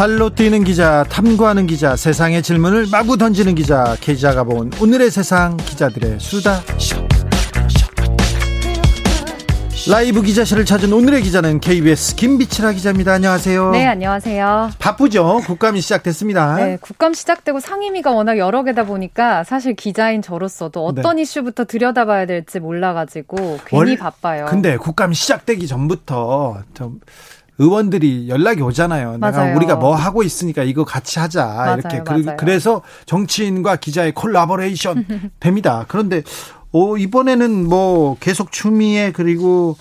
발로 뛰는 기자, 탐구하는 기자, 세상의 질문을 마구 던지는 기자, 기자가 본 오늘의 세상 기자들의 수다. 라이브 기자실을 찾은 오늘의 기자는 KBS 김비치라 기자입니다. 안녕하세요. 네, 안녕하세요. 바쁘죠? 국감이 시작됐습니다. 네, 국감 시작되고 상임위가 워낙 여러 개다 보니까 사실 기자인 저로서도 어떤 네. 이슈부터 들여다봐야 될지 몰라가지고 괜히 월, 바빠요. 근데 국감 시작되기 전부터 좀 의원들이 연락이 오잖아요. 맞아요. 내가 우리가 뭐 하고 있으니까 이거 같이 하자. 맞아요, 이렇게 맞아요. 그 래서 정치인과 기자의 콜라보레이션 됩니다. 그런데 어, 이번에는 뭐 계속 추미애 그리고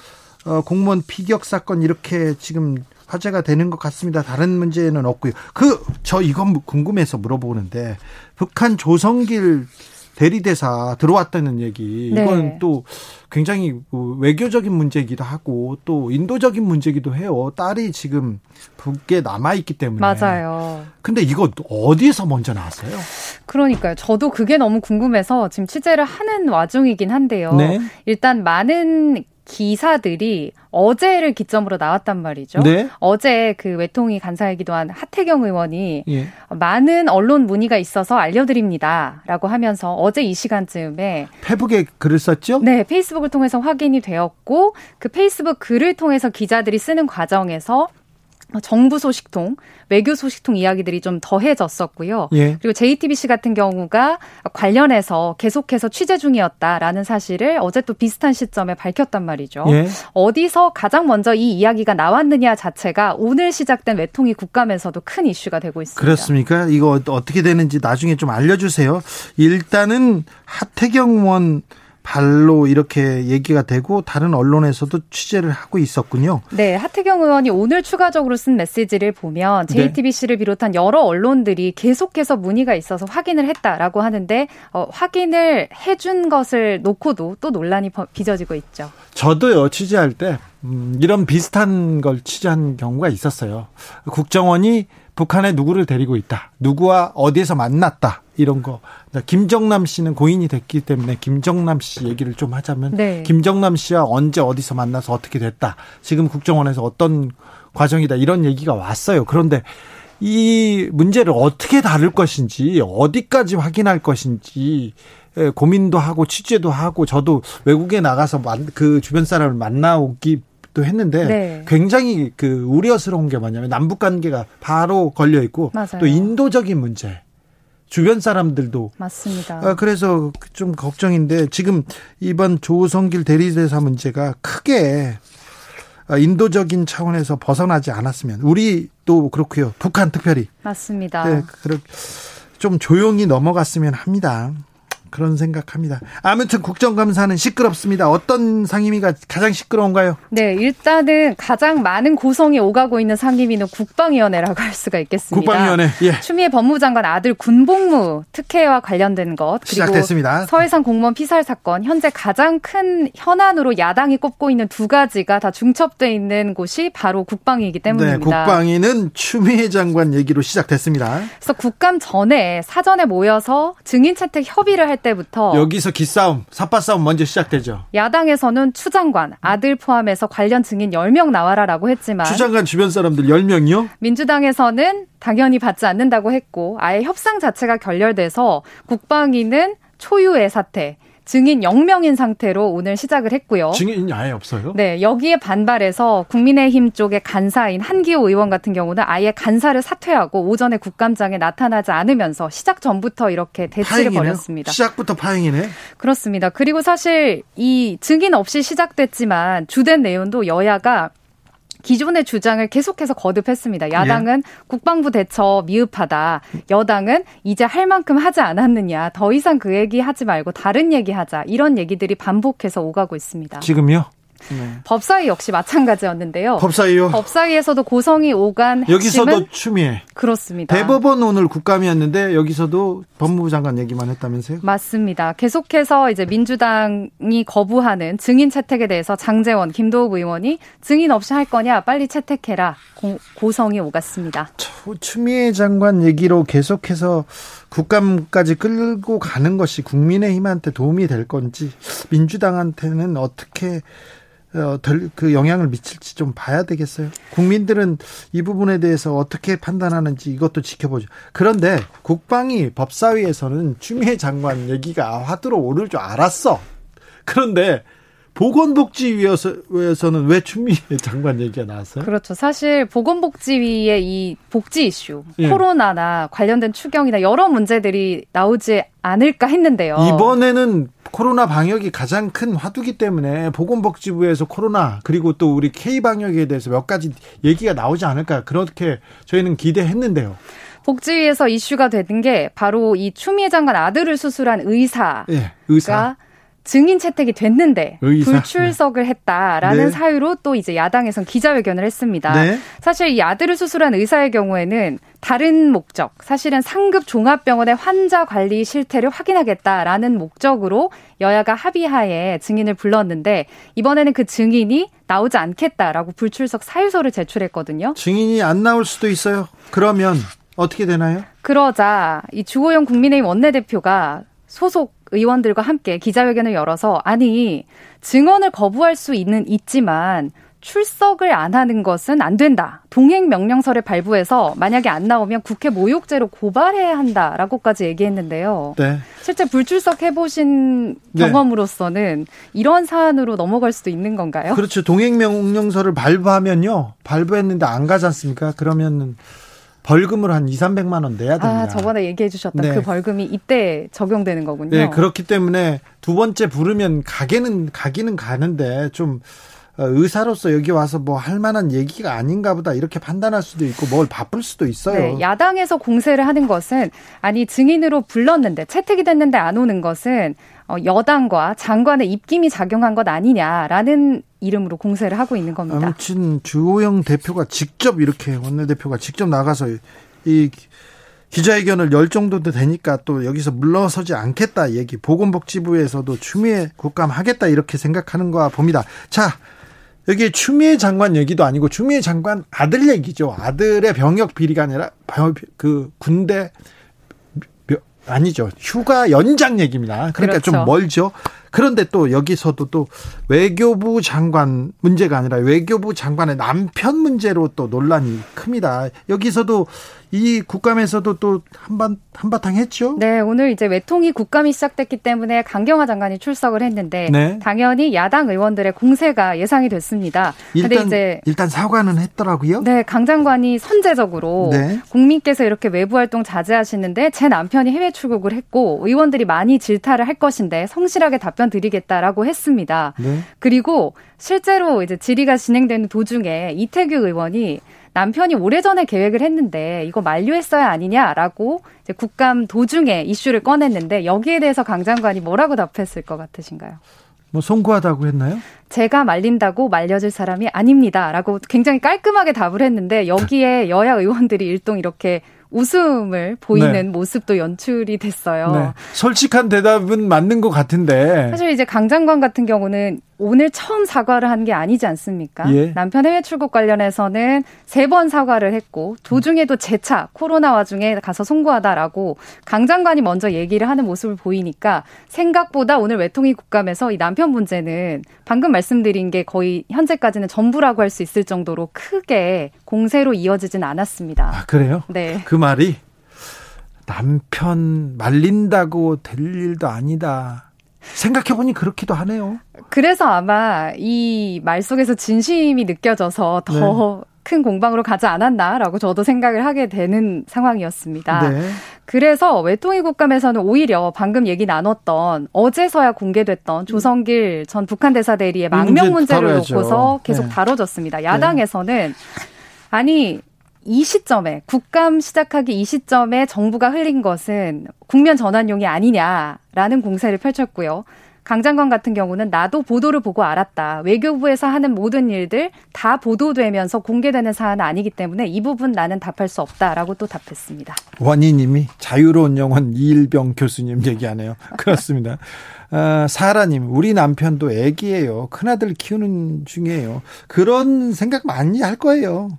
어, 공무원 피격 사건 이렇게 지금 화제가 되는 것 같습니다. 다른 문제는 없고요. 그 저 이건 궁금해서 물어보는데 북한 조성길 대리대사 들어왔다는 얘기 네. 이건 또 굉장히 그 외교적인 문제이기도 하고 또 인도적인 문제이기도 해요. 딸이 지금 북에 남아 있기 때문에 맞아요. 근데 이거 어디서 먼저 나왔어요? 그러니까요. 저도 그게 너무 궁금해서 지금 취재를 하는 와중이긴 한데요. 네. 일단 많은 기사들이 어제를 기점으로 나왔단 말이죠. 네? 어제 그 외통위 간사이기도 한 하태경 의원이 예. 많은 언론 문의가 있어서 알려드립니다라고 하면서 어제 이 시간쯤에 페북에 글을 썼죠? 네, 페이스북을 통해서 확인이 되었고 그 페이스북 글을 통해서 기자들이 쓰는 과정에서 정부 소식통, 외교 소식통 이야기들이 좀 더해졌었고요. 예. 그리고 JTBC 같은 경우가 관련해서 계속해서 취재 중이었다라는 사실을 어제 또 비슷한 시점에 밝혔단 말이죠. 예. 어디서 가장 먼저 이 이야기가 나왔느냐 자체가 오늘 시작된 외통위 국감에서도 큰 이슈가 되고 있습니다. 그렇습니까? 이거 어떻게 되는지 나중에 좀 알려주세요. 일단은 하태경 의원 발로 이렇게 얘기가 되고 다른 언론에서도 취재를 하고 있었군요. 네, 하태경 의원이 오늘 추가적으로 쓴 메시지를 보면 JTBC를 네. 비롯한 여러 언론들이 계속해서 문의가 있어서 확인을 했다라고 하는데 어, 확인을 해준 것을 놓고도 또 논란이 빚어지고 있죠. 저도요 취재할 때 음, 이런 비슷한 걸 취재한 경우가 있었어요. 국정원이 북한에 누구를 데리고 있다. 누구와 어디에서 만났다. 이런 거. 김정남 씨는 고인이 됐기 때문에 김정남 씨 얘기를 좀 하자면 네. 김정남 씨와 언제 어디서 만나서 어떻게 됐다. 지금 국정원에서 어떤 과정이다. 이런 얘기가 왔어요. 그런데 이 문제를 어떻게 다룰 것인지 어디까지 확인할 것인지 예, 고민도 하고 취재도 하고 저도 외국에 나가서 그 주변 사람을 만나오기 도 했는데 네. 굉장히 그 우려스러운 게 뭐냐면 남북 관계가 바로 걸려 있고 맞아요. 또 인도적인 문제 주변 사람들도 맞습니다. 아, 그래서 좀 걱정인데 지금 이번 조성길 대리대사 문제가 크게 아, 인도적인 차원에서 벗어나지 않았으면 우리 또 그렇고요. 북한 특별히 맞습니다. 네, 좀 조용히 넘어갔으면 합니다. 그런 생각합니다. 아무튼 국정감사는 시끄럽습니다. 어떤 상임위가 가장 시끄러운가요? 네, 일단은 가장 많은 고성이 오가고 있는 상임위는 국방위원회라고 할 수가 있겠습니다. 국방위원회. 예. 추미애 법무장관 아들 군복무 특혜와 관련된 것 그리고 시작됐습니다. 서해상 공무원 피살 사건 현재 가장 큰 현안으로 야당이 꼽고 있는 두 가지가 다 중첩돼 있는 곳이 바로 국방위이기 때문입니다. 네, 국방위는 추미애 장관 얘기로 시작됐습니다. 그래서 국감 전에 사전에 모여서 증인 채택 협의를 할 때부터 여기서 기싸움, 삿바 싸움 먼저 시작되죠. 야당에서는 추 장관 아들 포함해서 관련 증인 10명 나와라라고 했지만 추 장관 주변 사람들 10명이요? 민주당에서는 당연히 받지 않는다고 했고 아예 협상 자체가 결렬돼서 국방위는 초유의 사태 증인 0명인 상태로 오늘 시작을 했고요. 증인이 아예 없어요? 네, 여기에 반발해서 국민의힘 쪽의 간사인 한기호 의원 같은 경우는 아예 간사를 사퇴하고 오전에 국감장에 나타나지 않으면서 시작 전부터 이렇게 대치를 파행이네요? 벌였습니다. 시작부터 파행이네. 그렇습니다. 그리고 사실 이 증인 없이 시작됐지만 주된 내용도 여야가 기존의 주장을 계속해서 거듭했습니다. 야당은 예. 국방부 대처 미흡하다. 여당은 이제 할 만큼 하지 않았느냐. 더 이상 그 얘기 하지 말고 다른 얘기 하자. 이런 얘기들이 반복해서 오가고 있습니다. 지금요? 네. 법사위 역시 마찬가지였는데요. 법사위요? 법사위에서도 고성이 오간 여기서도 추미애. 그렇습니다. 대법원 오늘 국감이었는데 여기서도 법무부 장관 얘기만 했다면서요? 맞습니다. 계속해서 이제 민주당이 거부하는 증인 채택에 대해서 장재원, 김도욱 의원이 증인 없이 할 거냐 빨리 채택해라 고, 성이 오갔습니다. 추미애 장관 얘기로 계속해서 국감까지 끌고 가는 것이 국민의힘한테 도움이 될 건지 민주당한테는 어떻게 어, 그 영향을 미칠지 좀 봐야 되겠어요. 국민들은 이 부분에 대해서 어떻게 판단하는지 이것도 지켜보죠. 그런데 국방위 법사위에서는 추미애 장관 얘기가 화두로 오를 줄 알았어. 그런데 보건복지위에서는 왜 추미애 장관 얘기가 나왔어요? 그렇죠. 사실 보건복지위의 이 복지 이슈, 예. 코로나나 관련된 추경이나 여러 문제들이 나오지 않을까 했는데요. 이번에는 코로나 방역이 가장 큰 화두기 때문에 보건복지부에서 코로나 그리고 또 우리 K 방역에 대해서 몇 가지 얘기가 나오지 않을까 그렇게 저희는 기대했는데요. 복지위에서 이슈가 되는 게 바로 이 추미애 장관 아들을 수술한 의사가 예, 의사. 증인 채택이 됐는데 의사. 불출석을 했다라는 네. 사유로 또 이제 야당에선 기자회견을 했습니다. 네. 사실 이 아들을 수술한 의사의 경우에는 다른 목적, 사실은 상급 종합병원의 환자 관리 실태를 확인하겠다라는 목적으로 여야가 합의하에 증인을 불렀는데 이번에는 그 증인이 나오지 않겠다라고 불출석 사유서를 제출했거든요. 증인이 안 나올 수도 있어요. 그러면 어떻게 되나요? 그러자 이 주호영 국민의힘 원내대표가 소속 의원들과 함께 기자회견을 열어서 아니 증언을 거부할 수 있는 있지만 출석을 안 하는 것은 안 된다. 동행 명령서를 발부해서 만약에 안 나오면 국회 모욕죄로 고발해야 한다라고까지 얘기했는데요. 네. 실제 불출석 해보신 네. 경험으로서는 이런 사안으로 넘어갈 수도 있는 건가요? 그렇죠. 동행 명령서를 발부하면요. 발부했는데 안 가지 않습니까? 그러면은 벌금을 한 2, 300만 원 내야 됩니다. 아, 저번에 얘기해 주셨던 네. 그 벌금이 이때 적용되는 거군요. 네, 그렇기 때문에 두 번째 부르면 가게는 가기는 가는데 좀 어, 의사로서 여기 와서 뭐 할 만한 얘기가 아닌가 보다 이렇게 판단할 수도 있고 뭘 바쁠 수도 있어요. 네, 야당에서 공세를 하는 것은 아니 증인으로 불렀는데 채택이 됐는데 안 오는 것은 어, 여당과 장관의 입김이 작용한 것 아니냐라는 이름으로 공세를 하고 있는 겁니다. 아무튼 주호영 대표가 직접 이렇게 원내대표가 직접 나가서 이 기자회견을 열 정도도 되니까 또 여기서 물러서지 않겠다 얘기 보건복지부에서도 추미애 국감 하겠다 이렇게 생각하는 거와 봅니다. 자 여기 추미애 장관 얘기도 아니고 추미애 장관 아들 얘기죠. 아들의 병역 비리가 아니라 그 군대 아니죠. 휴가 연장 얘기입니다. 그러니까 그렇죠. 좀 멀죠. 그런데 또 여기서도 또 외교부 장관 문제가 아니라 외교부 장관의 남편 문제로 또 논란이 큽니다. 여기서도 이 국감에서도 또 한반 한바탕 했죠. 네, 오늘 이제 외통위 국감이 시작됐기 때문에 강경화 장관이 출석을 했는데 네. 당연히 야당 의원들의 공세가 예상이 됐습니다. 일단 이제 일단 사과는 했더라고요. 네, 강 장관이 선제적으로 네. 국민께서 이렇게 외부 활동 자제하시는데 제 남편이 해외 출국을 했고 의원들이 많이 질타를 할 것인데 성실하게 답변 드리겠다라고 했습니다. 네. 그리고 실제로 이제 질의가 진행되는 도중에 이태규 의원이 남편이 오래전에 계획을 했는데 이거 만료했어야 아니냐라고 국감 도중에 이슈를 꺼냈는데 여기에 대해서 강 장관이 뭐라고 답했을 것 같으신가요? 뭐 송구하다고 했나요? 제가 말린다고 말려질 사람이 아닙니다라고 굉장히 깔끔하게 답을 했는데 여기에 여야 의원들이 일동 이렇게 웃음을 보이는 네. 모습도 연출이 됐어요. 네. 솔직한 대답은 맞는 것 같은데. 사실 이제 강 장관 같은 경우는 오늘 처음 사과를 한 게 아니지 않습니까? 예. 남편 해외 출국 관련해서는 세 번 사과를 했고 도중에도 재차 코로나 와중에 가서 송구하다라고 강 장관이 먼저 얘기를 하는 모습을 보이니까 생각보다 오늘 외통위 국감에서 이 남편 문제는 방금 말씀드린 게 거의 현재까지는 전부라고 할 수 있을 정도로 크게 공세로 이어지진 않았습니다. 아, 그래요? 네. 그 말이 남편 말린다고 될 일도 아니다. 생각해보니 그렇기도 하네요. 그래서 아마 이 말 속에서 진심이 느껴져서 더큰 네. 공방으로 가지 않았나라고 저도 생각을 하게 되는 상황이었습니다. 네. 그래서 외통위 국감에서는 오히려 방금 얘기 나눴던 어제서야 공개됐던 조성길 전 북한 대사 대리의 망명 문제, 를 놓고서 계속 네. 다뤄졌습니다. 야당에서는 아니 이 시점에 국감 시작하기 이 시점에 정부가 흘린 것은 국면 전환용이 아니냐라는 공세를 펼쳤고요. 강 장관 같은 경우는 나도 보도를 보고 알았다. 외교부에서 하는 모든 일들 다 보도되면서 공개되는 사안은 아니기 때문에 이 부분 나는 답할 수 없다라고 또 답했습니다. 원희님이 자유로운 영혼 이일병 교수님 얘기하네요. 그렇습니다. 아, 사라님, 우리 남편도 애기예요. 큰아들 키우는 중이에요. 그런 생각 많이 할 거예요.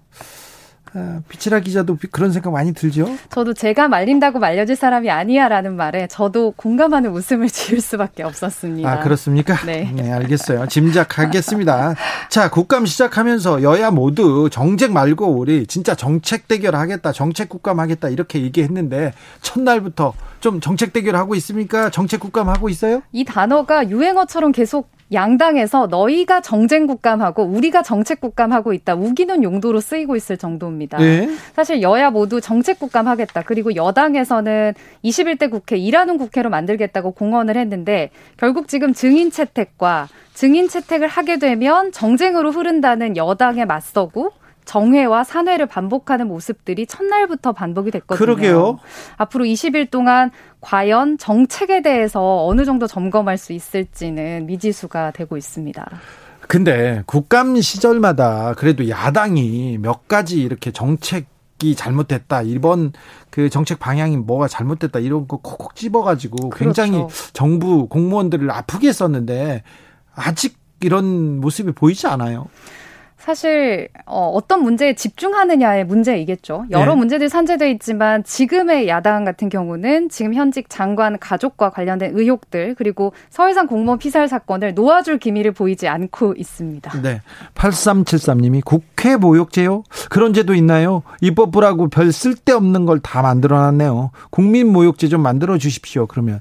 아, 비치라 기자도 그런 생각 많이 들죠? 저도 제가 말린다고 말려질 사람이 아니야라는 말에 저도 공감하는 웃음을 지을 수밖에 없었습니다. 아, 그렇습니까? 네. 네, 알겠어요. 짐작하겠습니다. 자, 국감 시작하면서 여야 모두 정책 말고 우리 진짜 정책 대결 하겠다, 정책 국감 하겠다 이렇게 얘기했는데 첫날부터 좀 정책 대결 하고 있습니까? 정책 국감 하고 있어요? 이 단어가 유행어처럼 계속 양당에서 너희가 정쟁 국감하고 우리가 정책 국감하고 있다 우기는 용도로 쓰이고 있을 정도입니다. 네. 사실 여야 모두 정책 국감하겠다. 그리고 여당에서는 21대 국회 일하는 국회로 만들겠다고 공언을 했는데 결국 지금 증인 채택과 증인 채택을 하게 되면 정쟁으로 흐른다는 여당에 맞서고 정회와 산회를 반복하는 모습들이 첫날부터 반복이 됐거든요. 그러게요. 앞으로 20일 동안 과연 정책에 대해서 어느 정도 점검할 수 있을지는 미지수가 되고 있습니다. 근데 국감 시절마다 그래도 야당이 몇 가지 이렇게 정책 이 잘못됐다. 이번 그 정책 방향이 뭐가 잘못됐다. 이런 거 콕콕 집어가지고 굉장히 그렇죠. 정부 공무원들을 아프게 했었는데 아직 이런 모습이 보이지 않아요. 사실 어, 어떤 문제에 집중하느냐의 문제이겠죠. 여러 네. 문제들이 산재돼 있지만 지금의 야당 같은 경우는 지금 현직 장관 가족과 관련된 의혹들 그리고 서해상 공무원 피살 사건을 놓아줄 기미를 보이지 않고 있습니다. 네. 8373님이 국회 모욕죄요? 그런 제도 있나요? 입법부라고 별 쓸데없는 걸 다 만들어놨네요. 국민 모욕죄 좀 만들어 주십시오. 그러면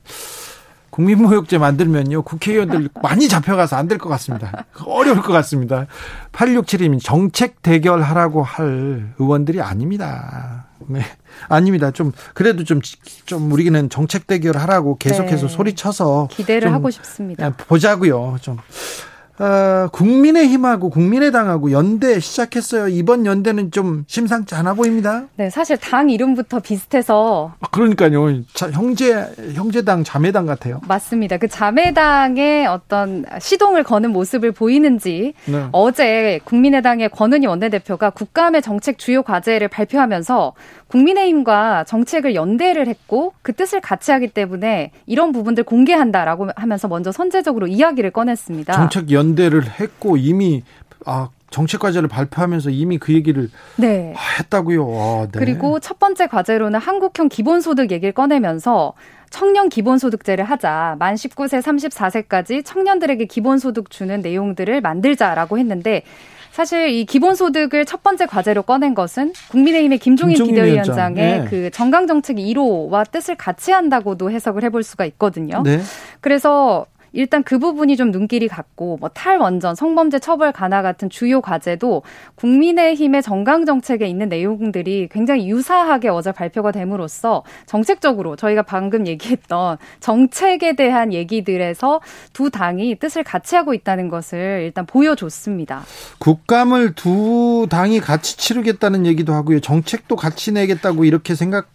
국민모욕죄 만들면요 국회의원들 많이 잡혀가서 안 될 것 같습니다. 어려울 것 같습니다. 8672님 정책 대결하라고 할 의원들이 아닙니다. 네. 아닙니다. 좀 그래도 좀좀 좀 우리는 정책 대결하라고 계속해서 네. 소리쳐서 기대를 하고 싶습니다. 보자고요. 좀 어, 국민의힘하고 국민의당하고 연대 시작했어요. 이번 연대는 좀 심상치 않아 보입니다. 네, 사실 당 이름부터 비슷해서. 아, 그러니까요. 자, 형제, 형제당, 자매당 같아요. 맞습니다. 그 자매당의 어떤 시동을 거는 모습을 보이는지 네. 어제 국민의당의 권은희 원내대표가 국감의 정책 주요 과제를 발표하면서 국민의힘과 정책을 연대를 했고 그 뜻을 같이 하기 때문에 이런 부분들 공개한다라고 하면서 먼저 선제적으로 이야기를 꺼냈습니다. 정책 연대를 했고 이미 아 정책 과제를 발표하면서 이미 그 얘기를 네. 했다고요. 아, 네. 그리고 첫 번째 과제로는 한국형 기본소득 얘기를 꺼내면서 청년 기본소득제를 하자. 만 19세 34세까지 청년들에게 기본소득 주는 내용들을 만들자라고 했는데 사실 이 기본소득을 첫 번째 과제로 꺼낸 것은 국민의힘의 김종인, 김종인 비대위원장의 네. 그 정강정책 1호와 뜻을 같이 한다고도 해석을 해볼 수가 있거든요. 네. 그래서 일단 그 부분이 좀 눈길이 갔고 뭐 탈원전, 성범죄 처벌 간화 같은 주요 과제도 국민의힘의 정강 정책에 있는 내용들이 굉장히 유사하게 어제 발표가 됨으로써 정책적으로 저희가 방금 얘기했던 정책에 대한 얘기들에서 두 당이 뜻을 같이 하고 있다는 것을 일단 보여줬습니다. 국감을 두 당이 같이 치르겠다는 얘기도 하고요. 정책도 같이 내겠다고 이렇게 생각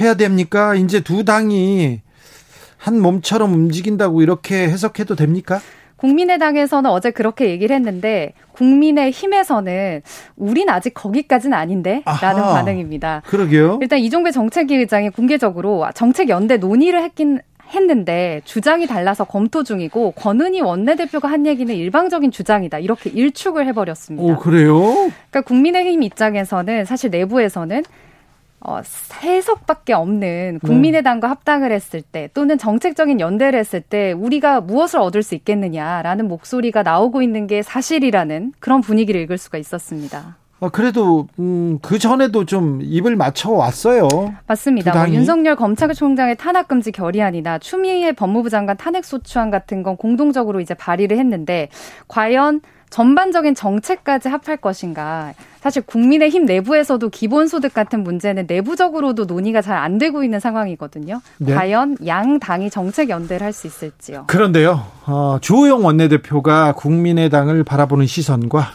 해야 됩니까? 이제 두 당이 한 몸처럼 움직인다고 이렇게 해석해도 됩니까? 국민의당에서는 어제 그렇게 얘기를 했는데 국민의 힘에서는 우린 아직 거기까지는 아닌데 라는 아하, 반응입니다. 그러게요. 일단 이종배 정책위 의장이 공개적으로 정책 연대 논의를 했긴 했는데 주장이 달라서 검토 중이고 권은희 원내대표가 한 얘기는 일방적인 주장이다 이렇게 일축을 해버렸습니다. 오 그래요? 그러니까 국민의힘 입장에서는 사실 내부에서는 어, 세석밖에 없는 국민의당과 네. 합당을 했을 때 또는 정책적인 연대를 했을 때 우리가 무엇을 얻을 수 있겠느냐라는 목소리가 나오고 있는 게 사실이라는 그런 분위기를 읽을 수가 있었습니다. 어, 그래도 음, 그 전에도 좀 입을 맞춰 왔어요. 맞습니다. 뭐 윤석열 검찰총장의 탄핵 금지 결의안이나 추미애 법무부 장관 탄핵 소추안 같은 건 공동적으로 이제 발의를 했는데 과연 전반적인 정책까지 합할 것인가. 사실 국민의힘 내부에서도 기본소득 같은 문제는 내부적으로도 논의가 잘 안 되고 있는 상황이거든요. 네. 과연 양 당이 정책 연대를 할 수 있을지요. 그런데요, 어, 주호영 원내대표가 국민의당을 바라보는 시선과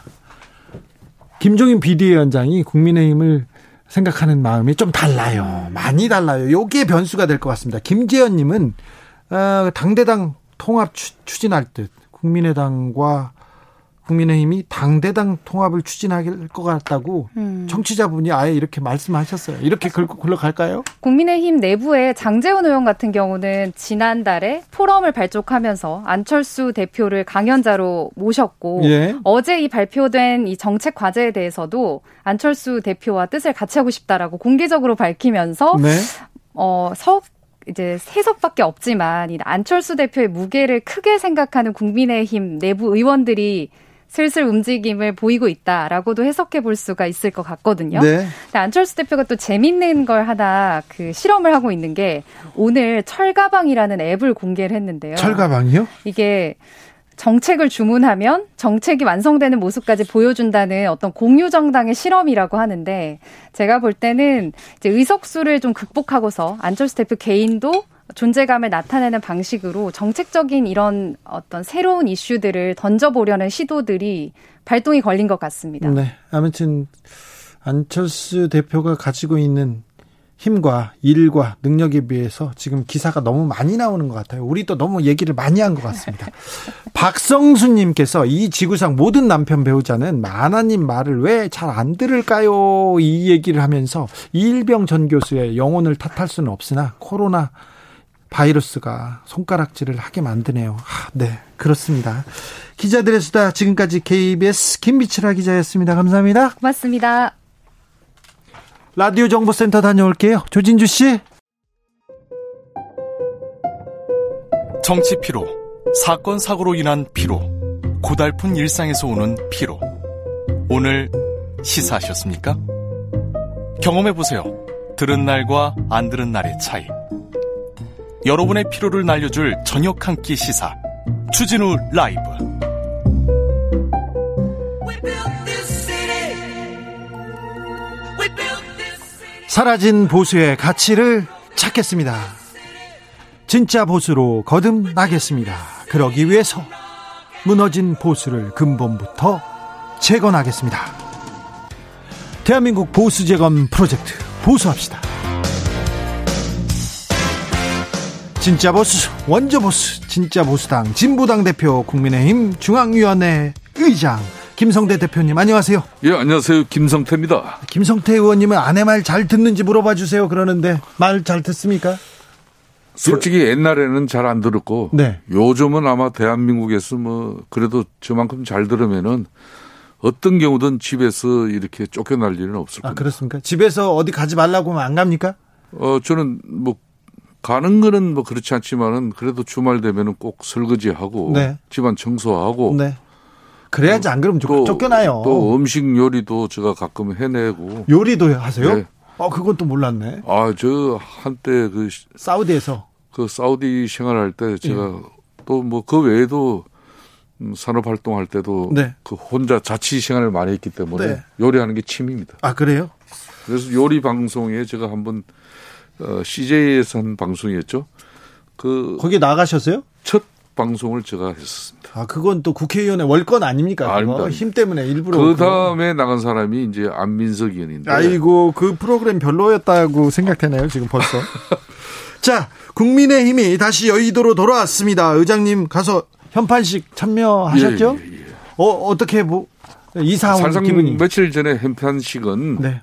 김종인 비대위원장이 국민의힘을 생각하는 마음이 좀 달라요. 많이 달라요. 요게 변수가 될 것 같습니다. 김재현님은 어, 당대당 통합 추진할 듯 국민의당과 국민의힘이 당대당 통합을 추진할 것 같다고 음. 청취자분이 아예 이렇게 말씀하셨어요. 이렇게 굴러갈까요? 국민의힘 내부에 장재훈 의원 같은 경우는 지난달에 포럼을 발족하면서 안철수 대표를 강연자로 모셨고 예. 어제 이 발표된 이 정책 과제에 대해서도 안철수 대표와 뜻을 같이 하고 싶다라고 공개적으로 밝히면서 네. 어, 서 이제 세석밖에 없지만 이 안철수 대표의 무게를 크게 생각하는 국민의힘 내부 의원들이 슬슬 움직임을 보이고 있다라고도 해석해 볼 수가 있을 것 같거든요. 네. 근데 안철수 대표가 또 재밌는 걸 하나 그 실험을 하고 있는 게 오늘 철가방이라는 앱을 공개를 했는데요. 철가방이요? 이게 정책을 주문하면 정책이 완성되는 모습까지 보여준다는 어떤 공유 정당의 실험이라고 하는데 제가 볼 때는 이제 의석수를 좀 극복하고서 안철수 대표 개인도 존재감을 나타내는 방식으로 정책적인 이런 어떤 새로운 이슈들을 던져보려는 시도들이 발동이 걸린 것 같습니다. 네. 아무튼 안철수 대표가 가지고 있는 힘과 일과 능력에 비해서 지금 기사가 너무 많이 나오는 것 같아요. 우리도 너무 얘기를 많이 한 것 같습니다. 박성수님께서 이 지구상 모든 남편 배우자는 마나님 말을 왜 잘 안 들을까요? 이 얘기를 하면서 이일병 전 교수의 영혼을 탓할 수는 없으나 코로나 바이러스가 손가락질을 하게 만드네요. 아, 네, 그렇습니다. 기자들의 수다 지금까지 KBS 김미철아 기자였습니다. 감사합니다. 고맙습니다. 라디오 정보센터 다녀올게요. 조진주 씨. 정치 피로, 사건 사고로 인한 피로, 고달픈 일상에서 오는 피로. 오늘 시사하셨습니까? 경험해 보세요. 들은 날과 안 들은 날의 차이. 여러분의 피로를 날려줄 저녁 한 끼 시사 추진우 라이브 사라진 보수의 가치를 찾겠습니다. 진짜 보수로 거듭나겠습니다. 그러기 위해서 무너진 보수를 근본부터 재건하겠습니다. 대한민국 보수 재건 프로젝트 보수합시다. 진짜 보수 원조 보수 진짜 보수당 진보당 대표 국민의힘 중앙위원회 의장 김성태 대표님 안녕하세요. 예 안녕하세요 김성태입니다. 김성태 의원님은 아내 말 잘 듣는지 물어봐 주세요. 그러는데 말 잘 듣습니까? 솔직히 옛날에는 잘 안 들었고 네. 요즘은 아마 대한민국에서 뭐 그래도 저만큼 잘 들으면은 어떤 경우든 집에서 이렇게 쫓겨날 일은 없을 겁니다. 아 그렇습니까? 집에서 어디 가지 말라고 하면 안 갑니까? 어 저는 뭐 가는 거는 뭐 그렇지 않지만은 그래도 주말 되면은 꼭 설거지하고 네. 집안 청소하고 네. 그래야지 안 그러면 또, 쫓겨나요. 또 음식 요리도 제가 가끔 해내고 요리도 하세요? 네. 어 그건 또 몰랐네. 아 저 한때 그 사우디에서 그 사우디 생활할 때 제가 예. 또뭐 그 외에도 음, 산업 활동할 때도 네. 그 혼자 자취 생활을 많이 했기 때문에 네. 요리하는 게 취미입니다. 아 그래요? 그래서 요리 방송에 제가 한번 어, CJ에서 한 방송이었죠. 그 거기 나가셨어요? 첫 방송을 제가 했었습니다. 아, 그건 또 국회의원의 월권 아닙니까? 아닙니다. 힘 때문에 일부러. 그 다음에 나간 사람이 이제 안민석 의원인데. 아이고, 그 프로그램 별로였다고 생각되네요, 지금 벌써. 자, 국민의힘이 다시 여의도로 돌아왔습니다. 의장님 가서 현판식 참여하셨죠? 예, 예, 예. 어, 어떻게 뭐, 이사 온 기분이. 며칠 전에 현판식은. 네.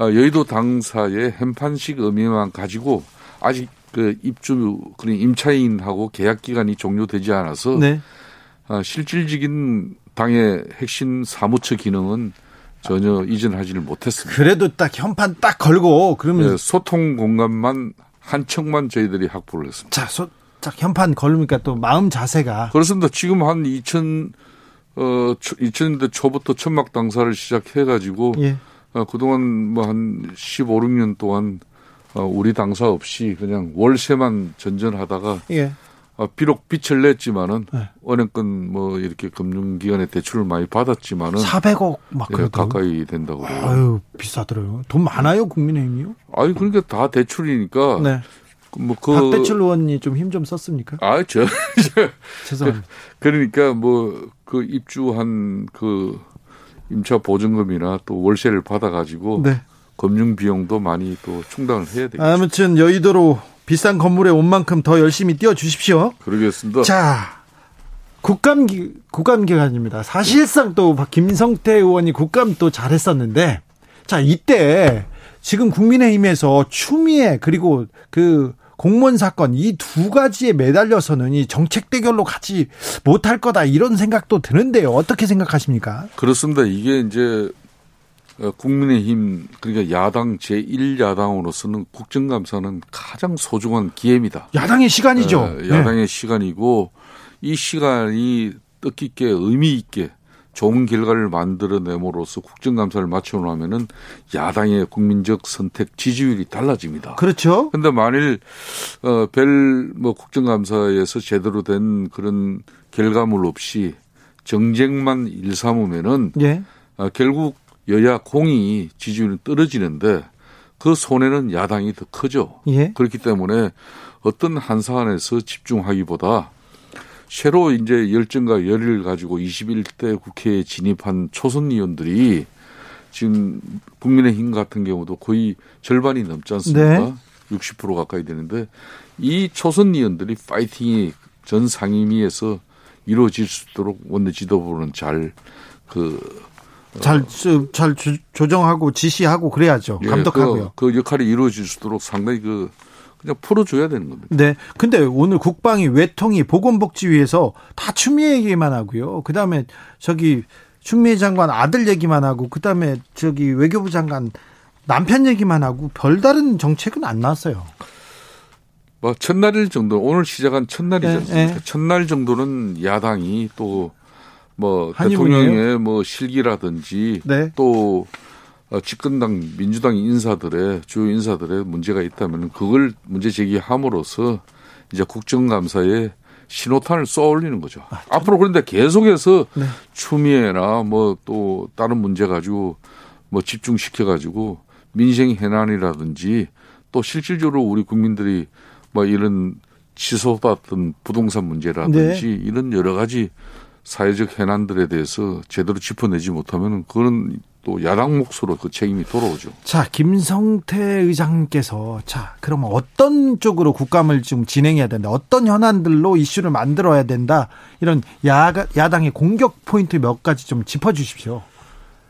어, 여의도 당사의 햄판식 의미만 가지고 아직 그 입주 그런 임차인하고 계약 기간이 종료되지 않아서 네. 어, 실질적인 당의 핵심 사무처 기능은 전혀 이전하지를 못했습니다. 그래도 딱 현판 딱 걸고 그러면 네, 소통 공간만 한 척만 저희들이 확보를 했습니다. 자, 소, 자 현판 걸으니까 또 마음 자세가 그렇습니다. 지금 한 2000, 어, 2000년대 초부터 천막 당사를 시작해 가지고 예. 어, 그동안 뭐 한 15, 16년 동안 어, 우리 당사 없이 그냥 월세만 전전하다가 예. 어, 비록 빚을 냈지만은 네. 은행권 뭐 이렇게 금융기관에 대출을 많이 받았지만은 400억 막 예, 가까이 된다고 그래요. 아유 비싸더라고요. 돈 많아요 국민의힘이요? 아유 그러니까 다 대출이니까. 네. 뭐그 박대출 의원이 좀 힘좀 썼습니까? 아, 저, 저 죄송합니다. 그, 그러니까 뭐 그 입주한 그 임차 보증금이나 또 월세를 받아가지고 네. 금융 비용도 많이 또 충당을 해야 되겠죠. 아무튼 여의도로 비싼 건물에 온 만큼 더 열심히 뛰어 주십시오. 그러겠습니다. 자, 국감 기, 국감 기간입니다. 사실상 또 김성태 의원이 국감 또 잘했었는데 자, 이때 지금 국민의힘에서 추미애 그리고 그 공무원 사건 이 두 가지에 매달려서는 이 정책 대결로 가지 못할 거다 이런 생각도 드는데요. 어떻게 생각하십니까? 그렇습니다. 이게 이제 어, 국민의힘 그러니까 야당 제1야당으로서는 국정감사는 가장 소중한 기회입니다. 야당의 시간이죠. 어, 야당의 네. 시간이고 이 시간이 뜻깊게 의미 있게 좋은 결과를 만들어내므로써 국정감사를 마쳐놓으면은 야당의 국민적 선택 지지율이 달라집니다. 그렇죠. 근데 만일 어별뭐 국정감사에서 제대로 된 그런 결과물 없이 정쟁만 일삼으면은 예. 어, 결국 여야 공이 지지율이 떨어지는데 그 손해는 야당이 더 크죠. 예. 그렇기 때문에 어떤 한 사안에서 집중하기보다 새로 이제 열정과 열의를 가지고 21대 국회에 진입한 초선 의원들이 지금 국민의힘 같은 경우도 거의 절반이 넘지 않습니까? 네. 60% 가까이 되는데 이 초선 의원들이 파이팅이 전 상임위에서 이루어질 수 있도록 원내 지도부는 잘 그 잘, 잘 조정하고 지시하고 그래야죠. 예, 감독하고요. 그, 그, 역할이 이루어질 수 있도록 상당히 그 그냥 풀어줘야 되는 겁니다. 네. 근데 오늘 국방위, 외통위, 보건복지위에서 다 추미애 얘기만 하고요. 그 다음에 저기 추미애 장관 아들 얘기만 하고, 그 다음에 저기 외교부 장관 남편 얘기만 하고 별다른 정책은 안 나왔어요. 뭐 첫날일 정도 오늘 시작한 첫날이지 않습니까? 네, 네. 첫날 정도는 야당이 또 뭐 대통령의 뭐 실기라든지 네. 또 어, 집권당 민주당 인사들의 주요 인사들의 문제가 있다면 그걸 문제 제기함으로써 이제 국정감사에 신호탄을 쏘올리는 거죠. 아, 앞으로 그런데 계속해서 네. 추미애나 뭐 또 다른 문제 가지고 뭐 집중시켜 가지고 민생 해난이라든지 또 실질적으로 우리 국민들이 뭐 이런 취소받던 부동산 문제라든지 네. 이런 여러 가지 사회적 해난들에 대해서 제대로 짚어내지 못하면 그런 또 야당 몫으로 그 책임이 돌아오죠. 자, 김성태 의장께서 자, 그러면 어떤 쪽으로 국감을 좀 진행해야 된다. 어떤 현안들로 이슈를 만들어야 된다. 이런 야, 야당의 공격 포인트 몇 가지 좀 짚어 주십시오.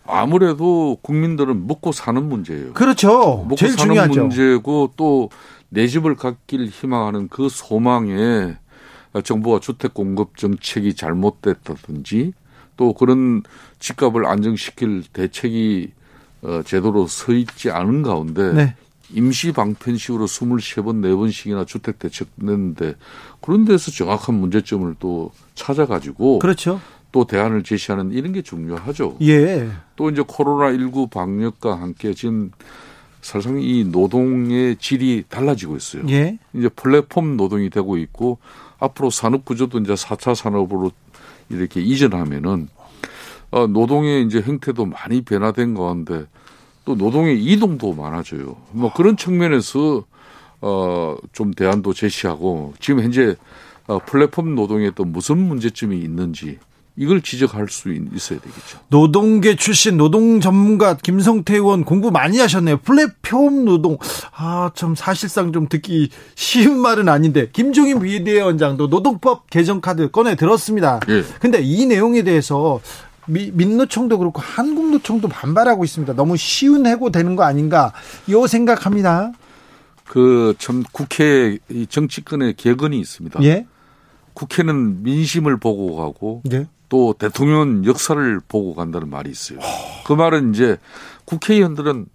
아무래도 국민들은 먹고 사는 문제예요. 그렇죠. 먹고 제일 사는 중요하죠. 문제고 또 내 집을 갖길 희망하는 그 소망에 정부와 주택 공급 정책이 잘못됐다든지 또 그런 집값을 안정시킬 대책이 어, 제대로 서 있지 않은 가운데 네. 임시 방편식으로 23번, 4번씩이나 주택 대책 냈는데 그런 데서 정확한 문제점을 또 찾아가지고 그렇죠. 또 대안을 제시하는 이런 게 중요하죠. 예. 또 이제 코로나 19 방역과 함께 지금 사실상 이 노동의 질이 달라지고 있어요. 예. 이제 플랫폼 노동이 되고 있고 앞으로 산업 구조도 이제 4차 산업으로 이렇게 이전하면은 어, 노동의 이제 형태도 많이 변화된 가운데 또 노동의 이동도 많아져요. 뭐 그런 측면에서 어, 좀 대안도 제시하고 지금 현재 어, 플랫폼 노동에 또 무슨 문제점이 있는지 이걸 지적할 수 있어야 되겠죠. 노동계 출신 노동 전문가 김성태 의원 공부 많이 하셨네요. 플랫폼 노동. 아, 참 사실상 좀 듣기 쉬운 말은 아닌데 김종인 비대위원장도 노동법 개정 카드 꺼내 들었습니다. 예. 근데 이 내용에 대해서 미, 민노총도 그렇고 한국노총도 반발하고 있습니다. 너무 쉬운 해고되는 거 아닌가? 요 생각합니다. 그 참 국회 정치권의 개근이 있습니다. 예. 국회는 민심을 보고 가고 예. 또 대통령 역사를 보고 간다는 말이 있어요. 그 말은 이제 국회의원들은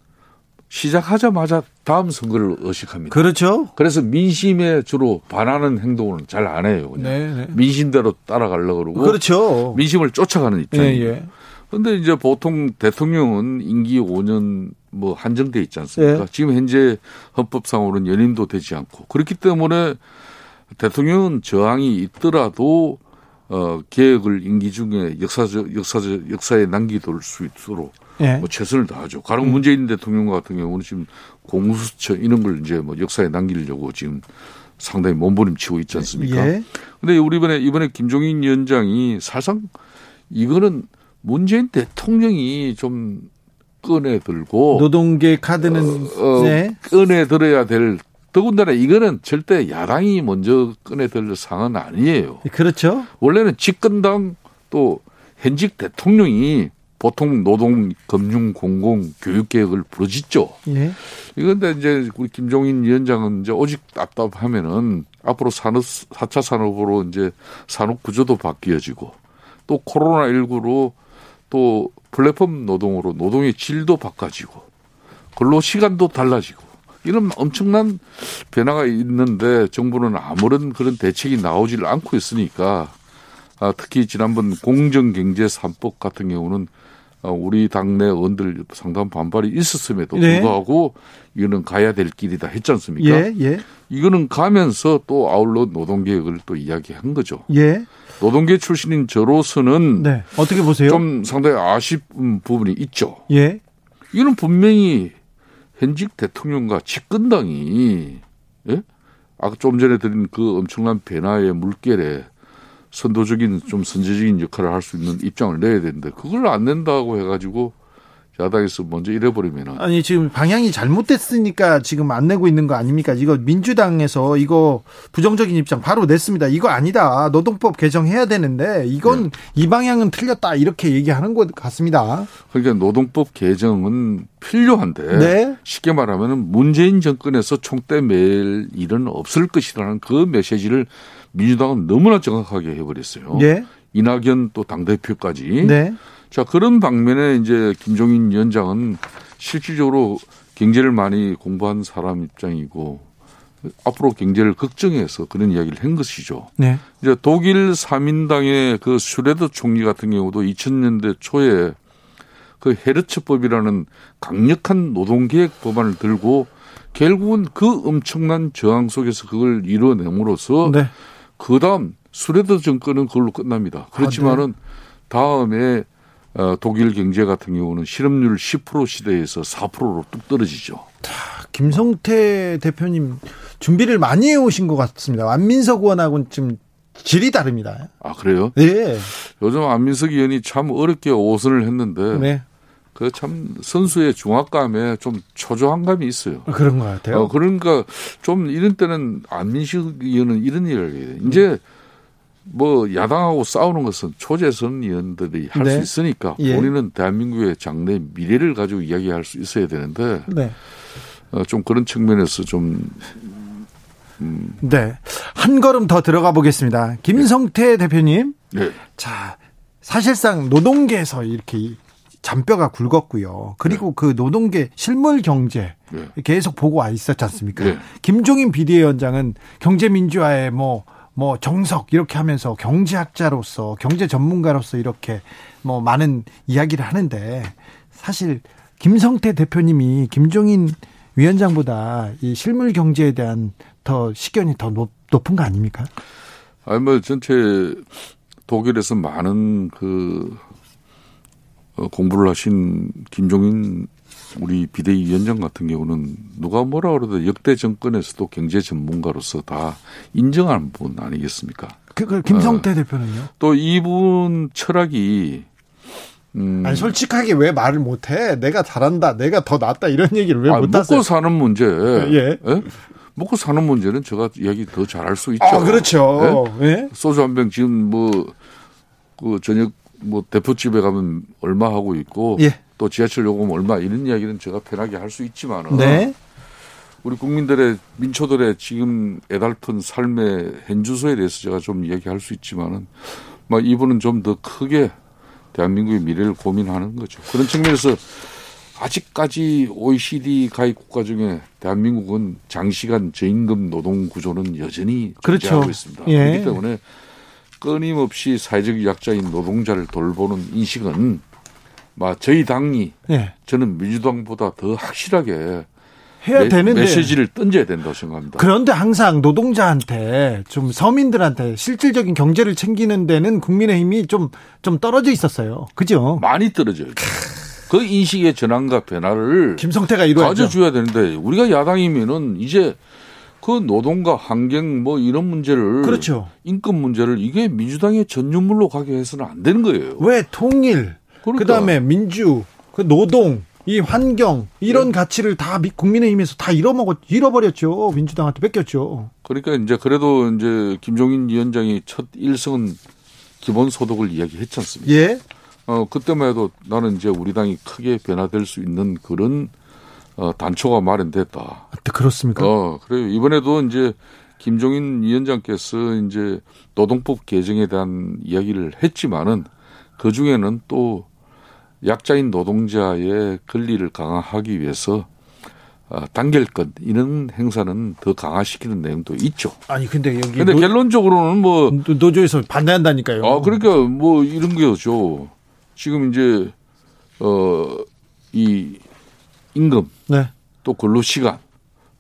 시작하자마자 다음 선거를 의식합니다. 그렇죠. 그래서 민심에 주로 반하는 행동을 잘 안 해요. 그냥 네, 네. 민심대로 따라가려고 그러고. 그렇죠. 민심을 쫓아가는 입장이에요. 예, 예. 근데 이제 보통 대통령은 임기 5년 뭐 한정돼 있지 않습니까? 예. 지금 현재 헌법상으로는 연임도 되지 않고 그렇기 때문에 대통령은 저항이 있더라도 어 개혁을 임기 중에 역사적 역사적 역사에 남기둘 수 있도록 예. 뭐 최선을 다하죠. 가령 음. 문재인 대통령 같은 경우는 지금 공수처 이런 걸 이제 뭐 역사에 남기려고 지금 상당히 몸부림치고 있지 않습니까? 예. 근데 우리 이번에 이번에 김종인 위원장이 사실상 이거는 문재인 대통령이 좀 꺼내 들고 노동계 카드는 어, 어, 네. 꺼내 들어야 될 더군다나 이거는 절대 야당이 먼저 꺼내들 상은 아니에요. 그렇죠. 원래는 집권당 또 현직 대통령이 보통 노동, 금융, 공공, 교육 개혁을 부르짖죠. 예. 이건데 이제 우리 김종인 위원장은 이제 오직 답답하면은 앞으로 산업, 4차 산업으로 이제 산업 구조도 바뀌어지고 또 코로나 19로 또 플랫폼 노동으로 노동의 질도 바꿔지고 근로 시간도 달라지고 이런 엄청난 변화가 있는데 정부는 아무런 그런 대책이 나오질 않고 있으니까 아, 특히 지난번 공정경제 3법 같은 경우는 어, 우리 당내 의원들 상당한 반발이 있었음에도 네. 불구하고 네. 이거는 가야 될 길이다 했지 않습니까? 예, 예. 이거는 가면서 또 아울러 노동개혁을 또 이야기한 거죠. 예. 노동계 출신인 저로서는 네. 어떻게 보세요? 좀 상당히 아쉬운 부분이 있죠. 예. 이는 분명히 현직 대통령과 집권당이 예? 아까 좀 전에 드린 그 엄청난 변화의 물결에 선도적인 좀 선제적인 역할을 할 수 있는 입장을 내야 되는데 그걸 안 낸다고 해가지고 야당에서 먼저 이래버리면 아니 지금 방향이 잘못됐으니까 지금 안 내고 있는 거 아닙니까? 이거 민주당에서 이거 부정적인 입장 바로 냈습니다. 이거 아니다. 노동법 개정해야 되는데 이건 네. 이 방향은 틀렸다 이렇게 얘기하는 것 같습니다. 그러니까 노동법 개정은 필요한데 네. 쉽게 말하면 문재인 정권에서 총대 맬 일은 없을 것이라는 그 메시지를 민주당은 너무나 정확하게 해버렸어요. 네. 이낙연 또 당 대표까지. 네. 자, 그런 방면에 이제 김종인 위원장은 실질적으로 경제를 많이 공부한 사람 입장이고 앞으로 경제를 걱정해서 그런 이야기를 한 것이죠. 네. 이제 독일 3인당의 그 슈레더 총리 같은 경우도 2000년대 초에 그 헤르츠법이라는 강력한 노동계획 법안을 들고 결국은 그 엄청난 저항 속에서 그걸 이뤄냄으로써 네. 그 다음 스레더 정권은 그걸로 끝납니다. 그렇지만은 아, 네. 다음에 어, 독일 경제 같은 경우는 실업률 10% 시대에서 4%로 뚝 떨어지죠. 김성태 대표님 준비를 많이 해오신 것 같습니다. 안민석 의원하고는 좀 질이 다릅니다. 아 그래요? 네. 요즘 안민석 의원이 참 어렵게 오선을 했는데 네. 그참 선수의 중압감에 좀 초조한 감이 있어요. 아, 그런 것 같아요. 어, 그러니까 좀 이런 때는 안민식 의원은 이런 얘기를 해요. 이제 음. 뭐 야당하고 싸우는 것은 초재선 의원들이 할수 네. 있으니까 예. 본인은 대한민국의 장래 미래를 가지고 이야기할 수 있어야 되는데 네. 어, 좀 그런 측면에서 좀 음. 네. 한 걸음 더 들어가 보겠습니다. 김성태 네. 대표님. 네. 자, 사실상 노동계에서 이렇게 잔뼈가 굵었고요. 그리고 네. 그 노동계 실물 경제 네. 계속 보고 와 있었지 않습니까? 네. 김종인 비대위원장은 경제민주화의 뭐, 뭐 정석 이렇게 하면서 경제학자로서 경제 전문가로서 이렇게 뭐 많은 이야기를 하는데 사실 김성태 대표님이 김종인 위원장보다 이 실물 경제에 대한 더 시견이 더 높, 높은 거 아닙니까? 아니 뭐 전체 독일에서 많은 그 어, 공부를 하신 김종인 우리 비대위원장 같은 경우는 누가 뭐라 그래도 역대 정권에서도 경제 전문가로서 다 인정하는 분 아니겠습니까? 그, 그 김성태 어, 대표는요? 또 이분 철학이 음. 아니 솔직하게 왜 말을 못해? 내가 잘한다, 내가 더 낫다 이런 얘기를 왜 못하세요? 먹고 사는 문제, 예. 예? 먹고 사는 문제는 제가 이야기 더 잘할 수 있죠. 아 그렇죠. 예? 예? 소주 한 병 지금 뭐 그 저녁 뭐 대표집에 가면 얼마 하고 있고 예. 또 지하철 요금 얼마 이런 이야기는 제가 편하게 할 수 있지만은 네. 우리 국민들의 민초들의 지금 애달픈 삶의 현주소에 대해서 제가 좀 이야기할 수 있지만은 뭐 이분은 좀 더 크게 대한민국의 미래를 고민하는 거죠. 그런 측면에서 아직까지 OECD 가입 국가 중에 대한민국은 장시간 저임금 노동 구조는 여전히 그렇죠. 존재하고 있습니다. 예. 그렇기 때문에 끊임없이 사회적 약자인 노동자를 돌보는 인식은 막 저희 당이 네. 저는 민주당보다 더 확실하게 해야 메, 되는데 메시지를 던져야 된다고 생각합니다. 그런데 항상 노동자한테 좀 서민들한테 실질적인 경제를 챙기는 데는 국민의힘이 좀 좀 떨어져 있었어요. 그죠? 많이 떨어져요. 그 인식의 전환과 변화를 김성태가 이루어야죠. 가져줘야 되는데 우리가 야당이면은 이제 그 노동과 환경 뭐 이런 문제를 그렇죠. 인권 문제를 이게 민주당의 전유물로 가게 해서는 안 되는 거예요. 왜 통일 그러니까. 그다음에 민주 그 노동 이 환경 이런 네. 가치를 다 국민의힘에서 다 잃어먹었 잃어버렸죠 민주당한테 뺏겼죠. 그러니까 이제 그래도 이제 김종인 위원장이 첫 일성은 기본 소득을 이야기했지 않습니까? 예. 어 그때만 해도 나는 이제 우리 당이 크게 변화될 수 있는 그런 어, 단초가 마련됐다. 아, 그렇습니까? 어 그래요. 이번에도 이제 김종인 위원장께서 이제 노동법 개정에 대한 이야기를 했지만은 그 중에는 또 약자인 노동자의 권리를 강화하기 위해서 어, 단결권 이런 행사는 더 강화시키는 내용도 있죠. 아니 근데 여기 근데 노, 결론적으로는 뭐 노조에서 반대한다니까요. 아 그러니까 뭐 이런 거죠. 지금 이제 어 이 임금, 네. 또 근로 시간,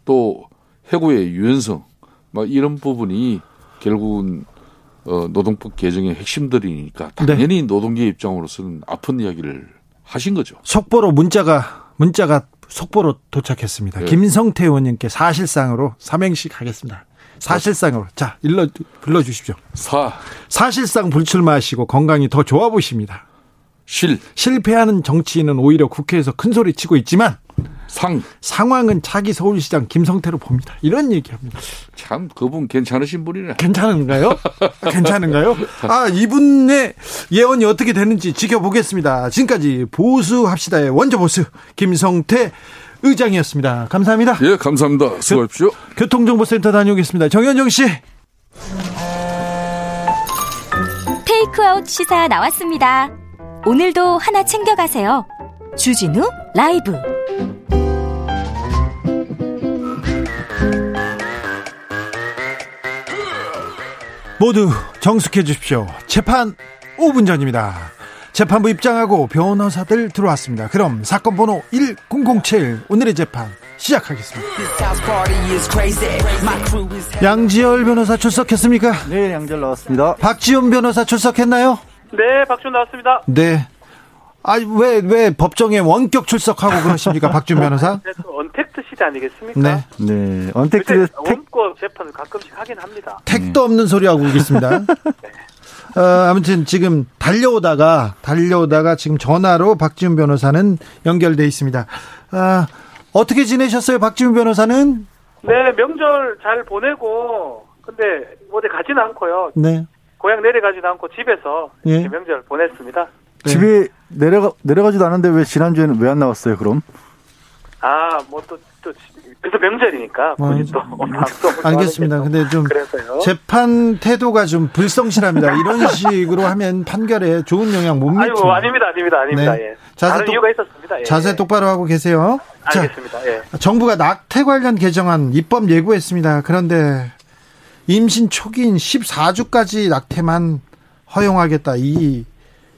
또 해고의 유연성, 막 이런 부분이 결국은 어, 노동법 개정의 핵심들이니까 당연히 네. 노동계 입장으로서는 아픈 이야기를 하신 거죠. 속보로 문자가 문자가 속보로 도착했습니다. 네. 김성태 의원님께 사실상으로 삼행시 가겠습니다. 사실상으로 자 일러 불러 주십시오. 사 사실상 불출마하시고 건강이 더 좋아 보십니다. 실 실패하는 정치인은 오히려 국회에서 큰 소리 치고 있지만 상 상황은 차기 서울시장 김성태로 봅니다. 이런 얘기합니다. 참 그분 괜찮으신 분이네. 괜찮은가요? 괜찮은가요? 아 이분의 예언이 어떻게 되는지 지켜보겠습니다. 지금까지 보수합시다의 원조 보수 김성태 의장이었습니다. 감사합니다. 예, 감사합니다. 수고하십시오. 교 통정보센터 다녀오겠습니다. 정현정 씨. 테이크아웃 시사 나왔습니다. 오늘도 하나 챙겨가세요. 주진우 라이브. 모두 정숙해 주십시오. 재판 5분 전입니다. 재판부 입장하고 변호사들 들어왔습니다. 그럼 사건 번호 1007 오늘의 재판 시작하겠습니다. 양지열 변호사 출석했습니까? 네, 양지열 나왔습니다. 박지훈 변호사 출석했나요? 네, 박지훈 나왔습니다. 네. 아, 왜, 왜 법정에 원격 출석하고 그러십니까, 박준 변호사? 언택트 시대 아니겠습니까? 네. 네. 언택트. 원고 재판을 가끔씩 하긴 합니다. 택도 없는 소리 하고 있습니다. 네. 어, 아무튼 지금 달려오다가, 달려오다가 지금 전화로 박지훈 변호사는 연결돼 있습니다. 아, 어떻게 지내셨어요, 박지훈 변호사는? 네, 명절 잘 보내고, 근데 어디 가지는 않고요. 네. 고향 내려가지도 않고 집에서 예. 명절 보냈습니다. 네. 집에 내려가 내려가지도 않은데 왜 지난주에는 왜 안 나왔어요? 그럼? 아, 뭐또또 그래서 명절이니까 뭐, 또 알겠습니다. 근데 좀 그래서요. 재판 태도가 좀 불성실합니다. 이런 식으로 하면 판결에 좋은 영향 못 미칩니다. 아유, 아닙니다, 아닙니다, 아닙니다. 네. 예. 자세 똑, 이유가 있었습니다. 예. 자세 똑바로 하고 계세요. 알겠습니다. 자, 예. 정부가 낙태 관련 개정안 입법 예고했습니다. 그런데 임신 초기인 14주까지 낙태만 허용하겠다. 이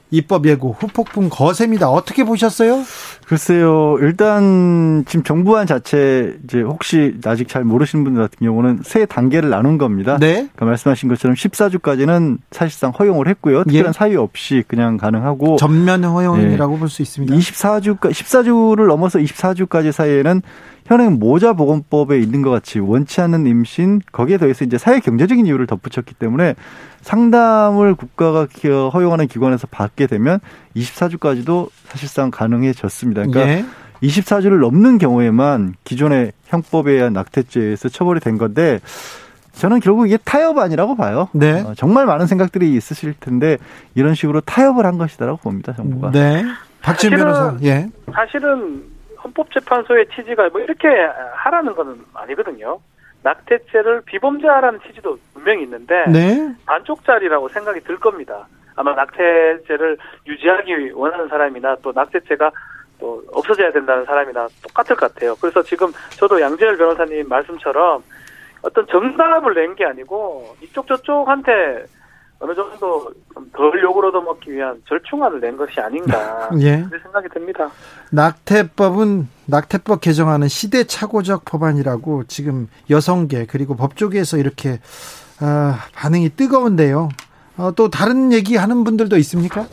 입법 예고 후폭풍 거셉니다. 어떻게 보셨어요? 글쎄요. 일단 지금 정부안 자체 이제 혹시 아직 잘 모르시는 분들 같은 경우는 세 단계를 나눈 겁니다. 네. 그러니까 말씀하신 것처럼 14주까지는 사실상 허용을 했고요. 특별한 예. 사유 없이 그냥 가능하고 전면 허용이라고 예. 볼수 있습니다. 24주 14주를 넘어서 24주까지 사이에는 현행 모자 보건법에 있는 것 같이 원치 않는 임신 거기에 더해서 이제 사회 경제적인 이유를 덧붙였기 때문에 상담을 국가가 허용하는 기관에서 받게 되면 24주까지도 사실상 가능해졌습니다. 그러니까 네. 24주를 넘는 경우에만 기존의 형법에 의한 낙태죄에서 처벌이 된 건데 저는 결국 이게 타협안이라고 봐요. 네. 어, 정말 많은 생각들이 있으실 텐데 이런 식으로 타협을 한 것이다라고 봅니다. 정부가. 네. 박진 변호사. 예. 사실은 헌법재판소의 취지가 뭐 이렇게 하라는 건 아니거든요. 낙태죄를 비범죄하라는 취지도 분명히 있는데 네. 반쪽짜리라고 생각이 들 겁니다. 아마 낙태죄를 유지하기 원하는 사람이나 또 낙태죄가 또 없어져야 된다는 사람이나 똑같을 것 같아요. 그래서 지금 저도 양재열 변호사님 말씀처럼 어떤 정답을 낸 게 아니고 이쪽 저쪽한테 어느 정도 덜 욕을 얻어먹기 위한 절충안을 낸 것이 아닌가 예. 그런 생각이 듭니다. 낙태법은 낙태법 개정하는 시대착오적 법안이라고 지금 여성계 그리고 법조계에서 이렇게 어, 반응이 뜨거운데요. 어, 또 다른 얘기 하는 분들도 있습니까?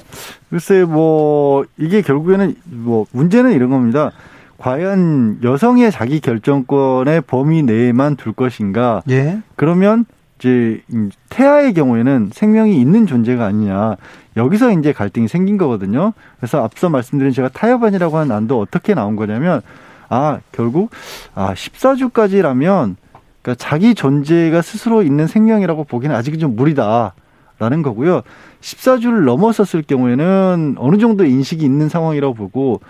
글쎄 뭐 이게 결국에는 뭐 문제는 이런 겁니다. 과연 여성의 자기 결정권의 범위 내에만 둘 것인가? 예. 그러면 이제 태아의 경우에는 생명이 있는 존재가 아니냐. 여기서 이제 갈등이 생긴 거거든요. 그래서 앞서 말씀드린 제가 타협안이라고 하는 안도 어떻게 나온 거냐면 아, 결국 아, 14주까지라면 그러니까 자기 존재가 스스로 있는 생명이라고 보기는 아직은 좀 무리다 라는 거고요. 14주를 넘어섰을 경우에는 어느 정도 인식이 있는 상황이라고 보고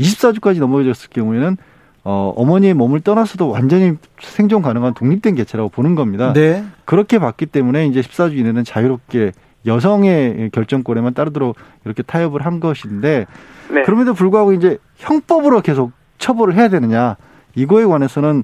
24주까지 넘어졌을 경우에는 어, 어머니의 몸을 떠나서도 완전히 생존 가능한 독립된 개체라고 보는 겁니다. 네. 그렇게 봤기 때문에 이제 14주 이내는 자유롭게 여성의 결정권에만 따르도록 이렇게 타협을 한 것인데 네. 그럼에도 불구하고 이제 형법으로 계속 처벌을 해야 되느냐 이거에 관해서는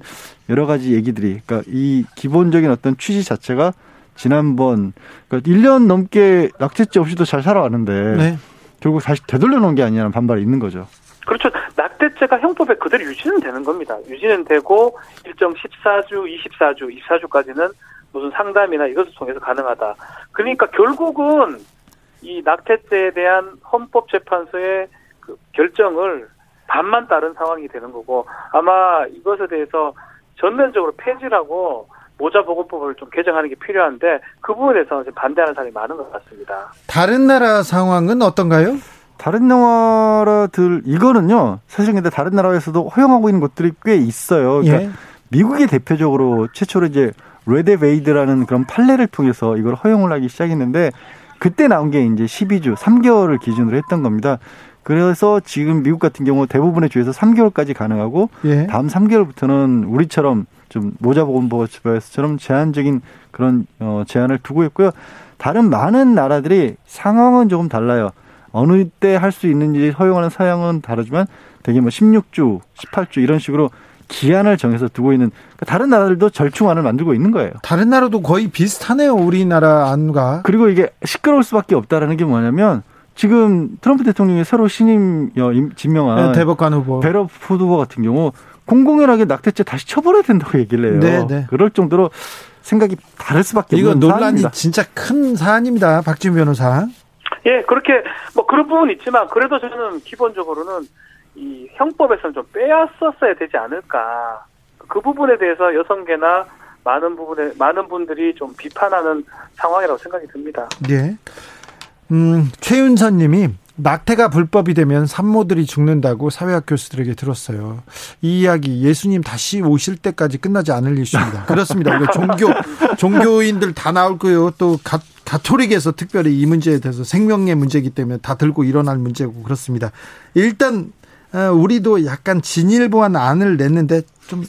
여러 가지 얘기들이 그러니까 이 기본적인 어떤 취지 자체가 지난번 그러니까 1년 넘게 낙태죄 없이도 잘 살아왔는데 네. 결국 다시 되돌려 놓은 게 아니냐는 반발이 있는 거죠. 그렇죠. 낙태죄가 형법에 그대로 유지는 되는 겁니다. 유지는 되고 일정 14주, 24주, 24주까지는 무슨 상담이나 이것을 통해서 가능하다. 그러니까 결국은 이 낙태죄에 대한 헌법재판소의 그 결정을 반만 따른 상황이 되는 거고 아마 이것에 대해서 전면적으로 폐지라고 모자보건법을 좀 개정하는 게 필요한데 그 부분에서 반대하는 사람이 많은 것 같습니다. 다른 나라 상황은 어떤가요? 다른 나라들 이거는요 사실 근데 다른 나라에서도 허용하고 있는 것들이 꽤 있어요. 그러니까 예. 미국이 대표적으로 최초로 이제 로 대 웨이드라는 그런 판례를 통해서 이걸 허용을 하기 시작했는데 그때 나온 게 이제 12주 3개월을 기준으로 했던 겁니다. 그래서 지금 미국 같은 경우 대부분의 주에서 3개월까지 가능하고 예. 다음 3개월부터는 우리처럼 좀 모자보건법처럼 제한적인 그런 어 제한을 두고 있고요. 다른 많은 나라들이 상황은 조금 달라요. 어느 때 할 수 있는지 허용하는 사양은 다르지만 대개 뭐 16주, 18주 이런 식으로 기한을 정해서 두고 있는 그러니까 다른 나라들도 절충안을 만들고 있는 거예요. 다른 나라도 거의 비슷하네요. 우리나라 안과. 그리고 이게 시끄러울 수밖에 없다라는 게 뭐냐면 지금 트럼프 대통령이 새로 신임 어, 지명한 네, 대법관 후보 배럿 후보 같은 경우 공공연하게 낙태죄 다시 처벌해야 된다고 얘기를 해요. 네, 네. 그럴 정도로 생각이 다를 수밖에 없는 이거 논란이 사안입니다. 진짜 큰 사안입니다. 박지훈 변호사. 예, 그렇게 뭐 그런 부분 있지만 그래도 저는 기본적으로는 이 형법에서는 좀 빼앗았어야 되지 않을까. 그 부분에 대해서 여성계나 많은 부분에 많은 분들이 좀 비판하는 상황이라고 생각이 듭니다. 네. 음, 최윤선 님이 낙태가 불법이 되면 산모들이 죽는다고 사회학 교수들에게 들었어요. 이 이야기 예수님 다시 오실 때까지 끝나지 않을 이슈입니다. 그렇습니다. 종교 종교인들 다 나올 거예요. 또 가, 가톨릭에서 특별히 이 문제에 대해서 생명의 문제이기 때문에 다 들고 일어날 문제고 그렇습니다. 일단 어, 우리도 약간 진일보한 안을 냈는데 좀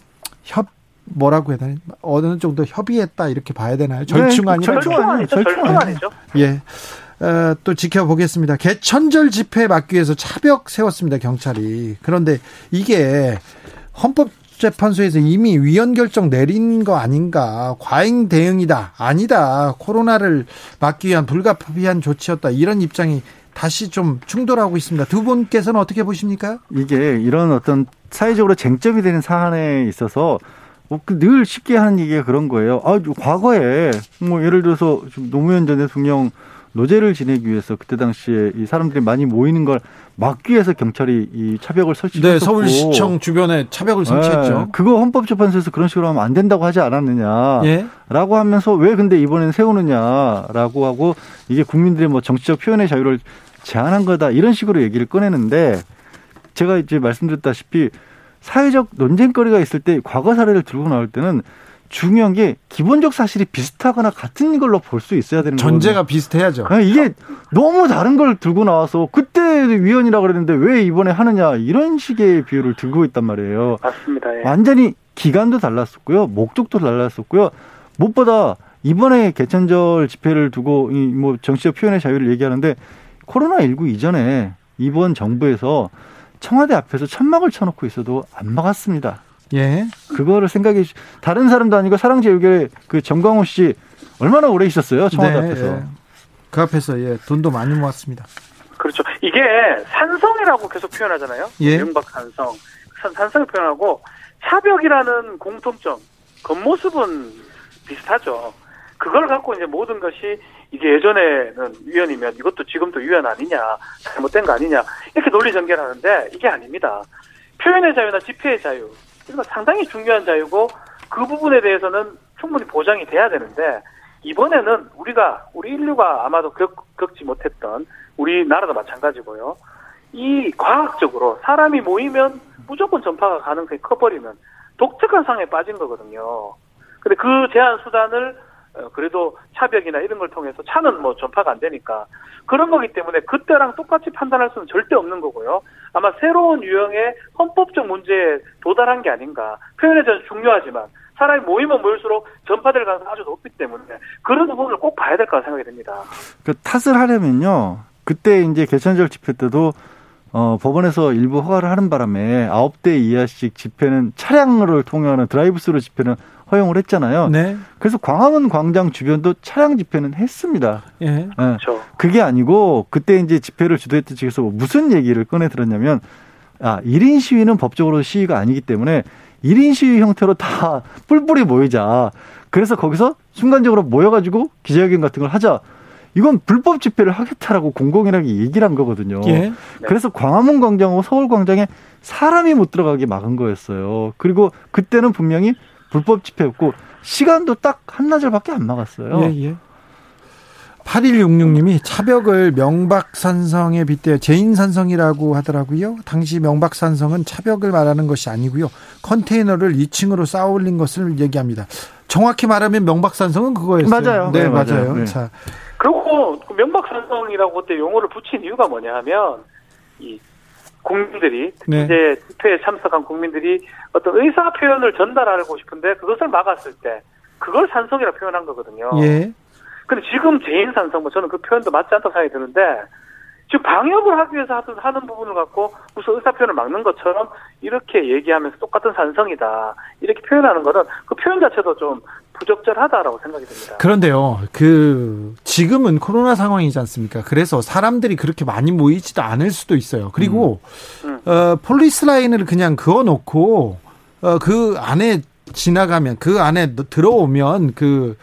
협 뭐라고 해야 되나 어느 정도 협의했다 이렇게 봐야 되나요? 절충 아니죠? 네, 절충 아니죠. 절충 아니죠. 예. 어, 또 지켜보겠습니다. 개천절 집회 막기 위해서 차벽 세웠습니다. 경찰이. 그런데 이게 헌법 재판소에서 이미 위헌 결정 내린 거 아닌가. 과잉 대응이다. 아니다. 코로나를 막기 위한 불가피한 조치였다. 이런 입장이 다시 좀 충돌하고 있습니다. 두 분께서는 어떻게 보십니까? 이게 이런 어떤 사회적으로 쟁점이 되는 사안에 있어서 뭐그늘 쉽게 하는 얘기가 그런 거예요. 아, 과거에 뭐 예를 들어서 노무현 전 대통령 노제를 지내기 위해서 그때 당시에 이 사람들이 많이 모이는 걸 막기 위해서 경찰이 이 차벽을 설치했고 네, 서울시청 주변에 차벽을 설치했죠. 네, 그거 헌법재판소에서 그런 식으로 하면 안 된다고 하지 않았느냐라고 예? 하면서 왜 근데 이번엔 세우느냐라고 하고 이게 국민들의 뭐 정치적 표현의 자유를 제한한 거다 이런 식으로 얘기를 꺼내는데 제가 이제 말씀드렸다시피 사회적 논쟁거리가 있을 때 과거 사례를 들고 나올 때는 중요한 게 기본적 사실이 비슷하거나 같은 걸로 볼 수 있어야 되는 거예요. 전제가 비슷해야죠. 이게 너무 다른 걸 들고 나와서 그때 위헌이라고 그랬는데 왜 이번에 하느냐 이런 식의 비율을 들고 있단 말이에요. 맞습니다. 예. 완전히 기간도 달랐었고요, 목적도 달랐었고요. 무엇보다 이번에 개천절 집회를 두고 이뭐 정치적 표현의 자유를 얘기하는데 코로나 19 이전에 이번 정부에서 청와대 앞에서 천막을 쳐놓고 있어도 안 막았습니다. 예. 그거를 생각해 주 다른 사람도 아니고 사랑제일교회 그 정광호 씨 얼마나 오래 있었어요 청와대 네, 앞에서. 예. 그 앞에서 예 돈도 많이 모았습니다. 그렇죠. 이게 산성이라고 계속 표현하잖아요. 예. 명박 산성. 산, 산성을 표현하고 차벽이라는 공통점, 겉모습은 비슷하죠. 그걸 갖고 이제 모든 것이 이게 예전에는 위헌이면 이것도 지금도 위헌 아니냐, 잘못된 거 아니냐, 이렇게 논리 전개하는데 이게 아닙니다. 표현의 자유나 집회의 자유, 그러니까 상당히 중요한 자유고 그 부분에 대해서는 충분히 보장이 돼야 되는데 이번에는 우리가 우리 인류가 아마도 겪, 겪지 못했던 우리나라도 마찬가지고요. 이 과학적으로 사람이 모이면 무조건 전파가 가능성이 커버리면 독특한 상황에 빠진 거거든요. 근데 그 제한 수단을 어, 그래도 차벽이나 이런 걸 통해서 차는 뭐 전파가 안 되니까 그런 거기 때문에 그때랑 똑같이 판단할 수는 절대 없는 거고요. 아마 새로운 유형의 헌법적 문제에 도달한 게 아닌가. 표현에 저는 중요하지만 사람이 모이면 모일수록 전파될 가능성이 아주 높기 때문에 그런 부분을 꼭 봐야 될 거라 생각이 듭니다. 그 탓을 하려면요. 그때 이제 개천절 집회 때도 어, 법원에서 일부 허가를 하는 바람에 아홉 대 이하씩 집회는 차량을 통하는 드라이브스루 집회는 허용을 했잖아요. 네. 그래서 광화문 광장 주변도 차량 집회는 했습니다. 예. 네. 그렇죠. 그게 아니고 그때 이제 집회를 주도했던 측에서 무슨 얘기를 꺼내 들었냐면 아, 1인 시위는 법적으로 시위가 아니기 때문에 1인 시위 형태로 다 뿔뿔이 모이자. 그래서 거기서 순간적으로 모여가지고 기자회견 같은 걸 하자. 이건 불법 집회를 하겠다라고 공공연하게 얘기를 한 거거든요. 예. 그래서 광화문 광장하고 서울 광장에 사람이 못 들어가게 막은 거였어요. 그리고 그때는 분명히 불법 집회였고 시간도 딱 한나절밖에 안 막았어요. 예, 예. 8166님이 차벽을 명박산성에 빗대어 제인산성이라고 하더라고요. 당시 명박산성은 차벽을 말하는 것이 아니고요. 컨테이너를 2층으로 쌓아 올린 것을 얘기합니다. 정확히 말하면 명박산성은 그거였어요. 맞아요. 네, 네 맞아요. 맞아요. 네. 자, 그리고 그 명박산성이라고 그때 용어를 붙인 이유가 뭐냐 하면 이 국민들이 네. 이제 집회에 참석한 국민들이 어떤 의사 표현을 전달하고 싶은데 그것을 막았을 때 그걸 산성이라 표현한 거거든요. 예. 근데 지금 재인 산성 뭐 저는 그 표현도 맞지 않다고 생각이 드는데 지금 방역을 하기 위해서 하던 하는 부분을 갖고 무슨 의사 표현을 막는 것처럼 이렇게 얘기하면서 똑같은 산성이다 이렇게 표현하는 거는 그 표현 자체도 좀 부적절하다라고 생각이 듭니다. 그런데요, 그 지금은 코로나 상황이지 않습니까? 그래서 사람들이 그렇게 많이 모이지도 않을 수도 있어요. 그리고 음. 음. 어, 폴리스 라인을 그냥 그어놓고 어, 그 안에 지나가면 그 안에 들어오면 그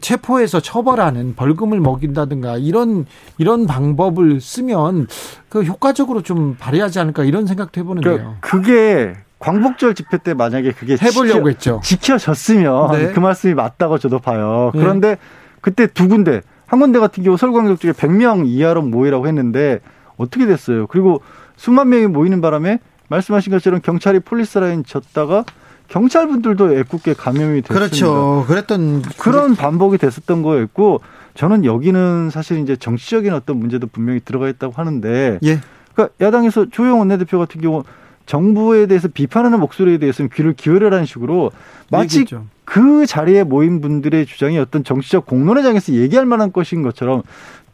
체포해서 처벌하는 벌금을 먹인다든가 이런 이런 방법을 쓰면 그 효과적으로 좀 발휘하지 않을까 이런 생각도 해보는데요. 그러니까 그게 광복절 집회 때 만약에 그게 해보려고 지켜, 했죠. 지켜졌으면 네. 그 말씀이 맞다고 저도 봐요. 네. 그런데 네. 그때 두 군데 한 군데 같은 경우 서울광역 쪽에 100명 이하로 모이라고 했는데 어떻게 됐어요? 그리고 수만 명이 모이는 바람에 말씀하신 것처럼 경찰이 폴리스 라인 쳤다가 경찰 분들도 애꿎게 감염이 됐습니다. 그렇죠. 그랬던 그런 반복이 됐었던 거였고 저는 여기는 사실 이제 정치적인 어떤 문제도 분명히 들어가 있다고 하는데 예. 그러니까 야당에서 조영 원내대표 같은 경우 정부에 대해서 비판하는 목소리에 대해서는 귀를 기울여라는 식으로 마치 얘기했죠. 그 자리에 모인 분들의 주장이 어떤 정치적 공론의 장에서 얘기할 만한 것인 것처럼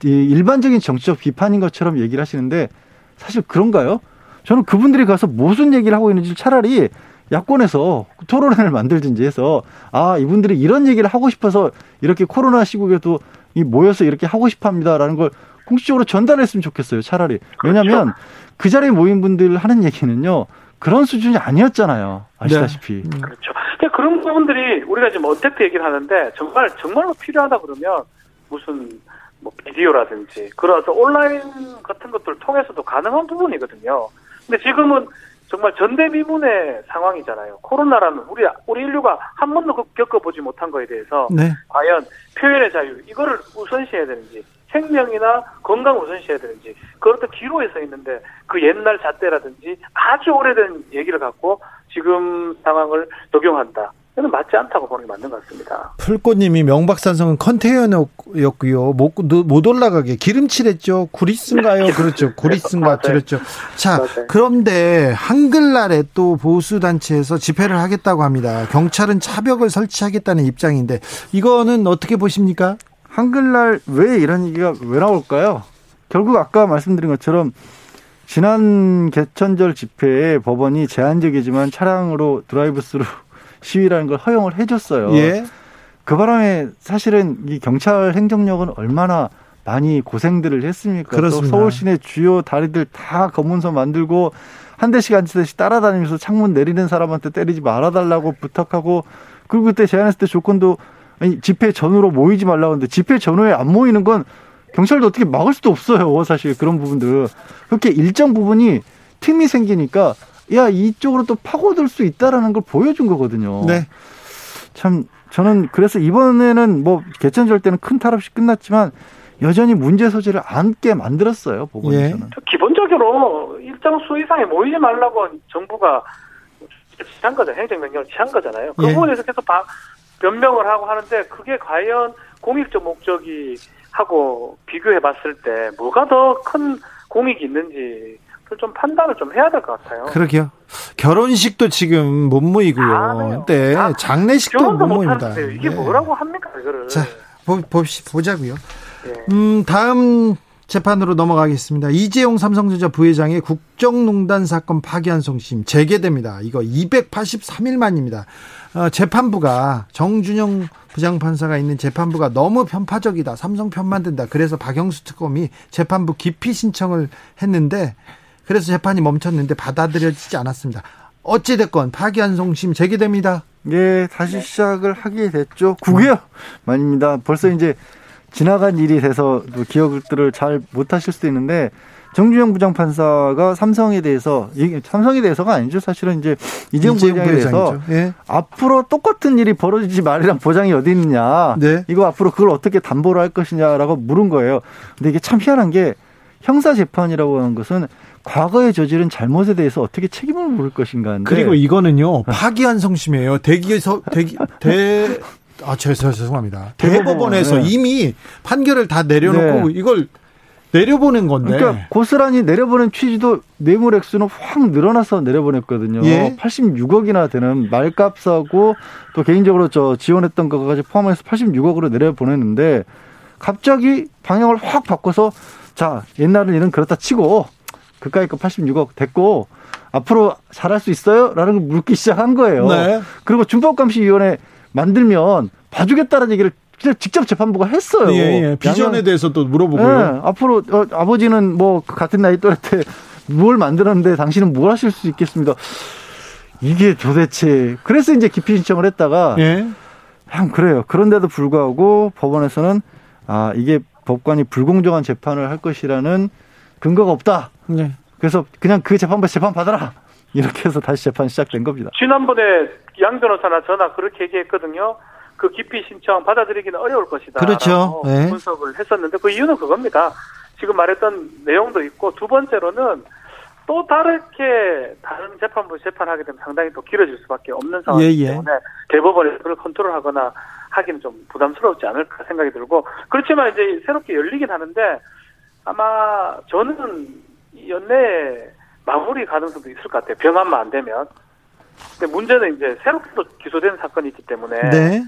일반적인 정치적 비판인 것처럼 얘기를 하시는데 사실 그런가요? 저는 그분들이 가서 무슨 얘기를 하고 있는지 차라리 야권에서 토론회를 만들든지 해서 아 이분들이 이런 얘기를 하고 싶어서 이렇게 코로나 시국에도 이 모여서 이렇게 하고 싶합니다라는 걸 공식적으로 전달했으면 좋겠어요. 차라리 그렇죠. 왜냐하면 그 자리에 모인 분들 하는 얘기는요 그런 수준이 아니었잖아요. 아시다시피. 네. 그렇죠. 그러니까 그런 부분들이 우리가 지금 어택트 얘기를 하는데 정말 정말로 필요하다 그러면 무슨 뭐 비디오라든지 그런 어떤 온라인 같은 것들을 통해서도 가능한 부분이거든요. 근데 지금은 정말 전대미문의 상황이잖아요. 코로나라는 우리 우리 인류가 한 번도 겪어보지 못한 거에 대해서 네. 과연 표현의 자유 이거를 우선시해야 되는지 생명이나 건강 우선시해야 되는지 그것도 기로에 서 있는데 그 옛날 잣대라든지 아주 오래된 얘기를 갖고 지금 상황을 적용한다. 저는 맞지 않다고 보는 게 맞는 것 같습니다. 풀꽃님이 명박산성은 컨테이너였고요. 못, 못 올라가게 기름칠했죠. 구리스인가요? 네. 그렇죠. 구리스인가 그렇죠. 자, 맞아요. 그런데 한글날에 또 보수단체에서 집회를 하겠다고 합니다. 경찰은 차벽을 설치하겠다는 입장인데 이거는 어떻게 보십니까? 한글날 왜 이런 얘기가 왜 나올까요? 결국 아까 말씀드린 것처럼 지난 개천절 집회에 법원이 제한적이지만 차량으로 드라이브스루 시위라는 걸 허용을 해줬어요. 예. 그 바람에 사실은 이 경찰 행정력은 얼마나 많이 고생들을 했습니까? 그렇습니다. 또 서울 시내 주요 다리들 다 검문소 만들고 한 대씩 한 대씩 따라다니면서 창문 내리는 사람한테 때리지 말아달라고 부탁하고 그리고 그때 제안했을 때 조건도 아니 집회 전후로 모이지 말라고 하는데 집회 전후에 안 모이는 건 경찰도 어떻게 막을 수도 없어요. 사실 그런 부분들 그렇게 일정 부분이 틈이 생기니까 야 이쪽으로 또 파고들 수 있다라는 걸 보여준 거거든요. 네. 참 저는 그래서 이번에는 뭐 개천절 때는 큰 탈 없이 끝났지만 여전히 문제 소지를 안게 만들었어요 법원에서는. 예. 기본적으로 일정 수 이상에 모이지 말라고 정부가 취한 거죠 행정 명령을 취한 거잖아요. 그 예. 부분에서 계속 변명을 하고 하는데 그게 과연 공익적 목적이 하고 비교해 봤을 때 뭐가 더 큰 공익이 있는지 좀 판단을 좀 해야 될 것 같아요. 그러게요. 결혼식도 지금 못 모이고요. 네, 장례식도 못 모입니다. 이게 네. 뭐라고 합니까, 이거를. 자, 보, 봅시, 보자고요. 네. 음, 다음 재판으로 넘어가겠습니다. 이재용 삼성전자 부회장의 국정농단 사건 파기환 송심 재개됩니다. 이거 283일 만입니다. 어, 재판부가 정준영 부장판사가 있는 재판부가 너무 편파적이다. 삼성 편만 든다. 그래서 박영수 특검이 재판부 기피 신청을 했는데 그래서 재판이 멈췄는데 받아들여지지 않았습니다. 어찌됐건 파기환송심 제기됩니다. 예, 다시 시작을 하게 됐죠. 9개월 만입니다. 벌써 이제 지나간 일이 돼서 기억들을 잘 못하실 수도 있는데 정주영 부장판사가 삼성에 대해서 삼성에 대해서가 아니죠. 사실은 이제 이재용 부장에 대해서 예. 앞으로 똑같은 일이 벌어지지 말이란 보장이 어디 있느냐. 네. 이거 앞으로 그걸 어떻게 담보로 할 것이냐라고 물은 거예요. 근데 이게 참 희한한 게 형사 재판이라고 하는 것은 과거에 저지른 잘못에 대해서 어떻게 책임을 물을 것인가. 그리고 이거는요 파기환송심이에요. 대기에서 대기 대 아, 죄송합니다. 대법원에서 네. 이미 판결을 다 내려놓고 네. 이걸 내려보낸 건데. 그러니까 고스란히 내려보낸 취지도 뇌물 액수는 확 늘어나서 내려보냈거든요. 예? 86억이나 되는 말값하고 또 개인적으로 저 지원했던 것까지 포함해서 86억으로 내려보냈는데 갑자기 방향을 확 바꿔서 자 옛날은 이런 그렇다 치고 그까이 거 86억 됐고 앞으로 잘할 수 있어요? 라는 걸 묻기 시작한 거예요. 네. 그리고 준법감시위원회 만들면 봐주겠다는 얘기를 직접 재판부가 했어요. 예, 예. 비전에 대해서도 물어보고요. 네, 앞으로 어, 아버지는 뭐그 같은 나이 또래 때 뭘 만들었는데 당신은 뭘 하실 수 있겠습니다. 이게 도대체 그래서 이제 기피 신청을 했다가 예. 그냥 그래요. 그런데도 불구하고 법원에서는 아 이게 법관이 불공정한 재판을 할 것이라는 근거가 없다. 네. 그래서 그냥 그 재판부 재판 받아라. 이렇게 해서 다시 재판 시작된 겁니다. 지난번에 양 변호사나 전화 그렇게 얘기했거든요. 그 기피 신청 받아들이기는 어려울 것이다. 그렇죠. 네. 분석을 했었는데 그 이유는 그겁니다. 지금 말했던 내용도 있고 두 번째로는 또 다르게 다른 재판부 재판하게 되면 상당히 더 길어질 수밖에 없는 상황이기 예, 예. 때문에 대법원에서 그걸 컨트롤하거나 하기는 좀 부담스럽지 않을까 생각이 들고 그렇지만 이제 새롭게 열리긴 하는데 아마 저는 연내에 마무리 가능성도 있을 것 같아요. 병합만 안 되면. 근데 문제는 이제 새롭게 또 기소된 사건이 있기 때문에 네.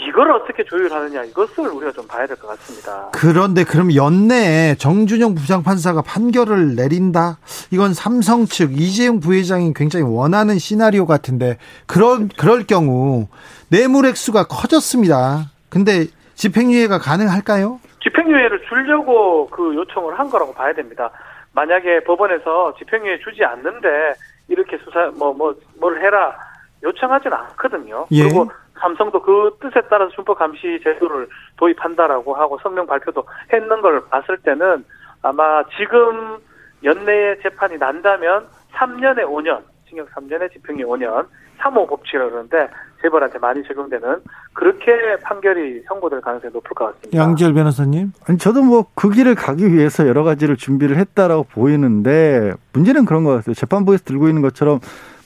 이걸 어떻게 조율하느냐 이것을 우리가 좀 봐야 될 것 같습니다. 그런데 그럼 연내에 정준영 부장판사가 판결을 내린다? 이건 삼성 측 이재용 부회장이 굉장히 원하는 시나리오 같은데 그런 그럴 경우 뇌물 액수가 커졌습니다. 근데 집행유예가 가능할까요? 집행유예를 주려고 그 요청을 한 거라고 봐야 됩니다. 만약에 법원에서 집행유예 주지 않는데 이렇게 수사 뭐 뭐 뭘 해라 요청하지는 않거든요. 예. 그리고 삼성도 그 뜻에 따라서 준법 감시 제도를 도입한다라고 하고 성명 발표도 했는 걸 봤을 때는 아마 지금 연내에 재판이 난다면 3년에 5년, 징역 3년에 집행유예 5년, 3호 법칙이라고 그러는데 재벌한테 많이 적용되는 그렇게 판결이 선고될 가능성이 높을 것 같습니다. 양지열 변호사님? 아니 저도 뭐 그 길을 가기 위해서 여러 가지를 준비를 했다라고 보이는데 문제는 그런 것 같아요. 재판부에서 들고 있는 것처럼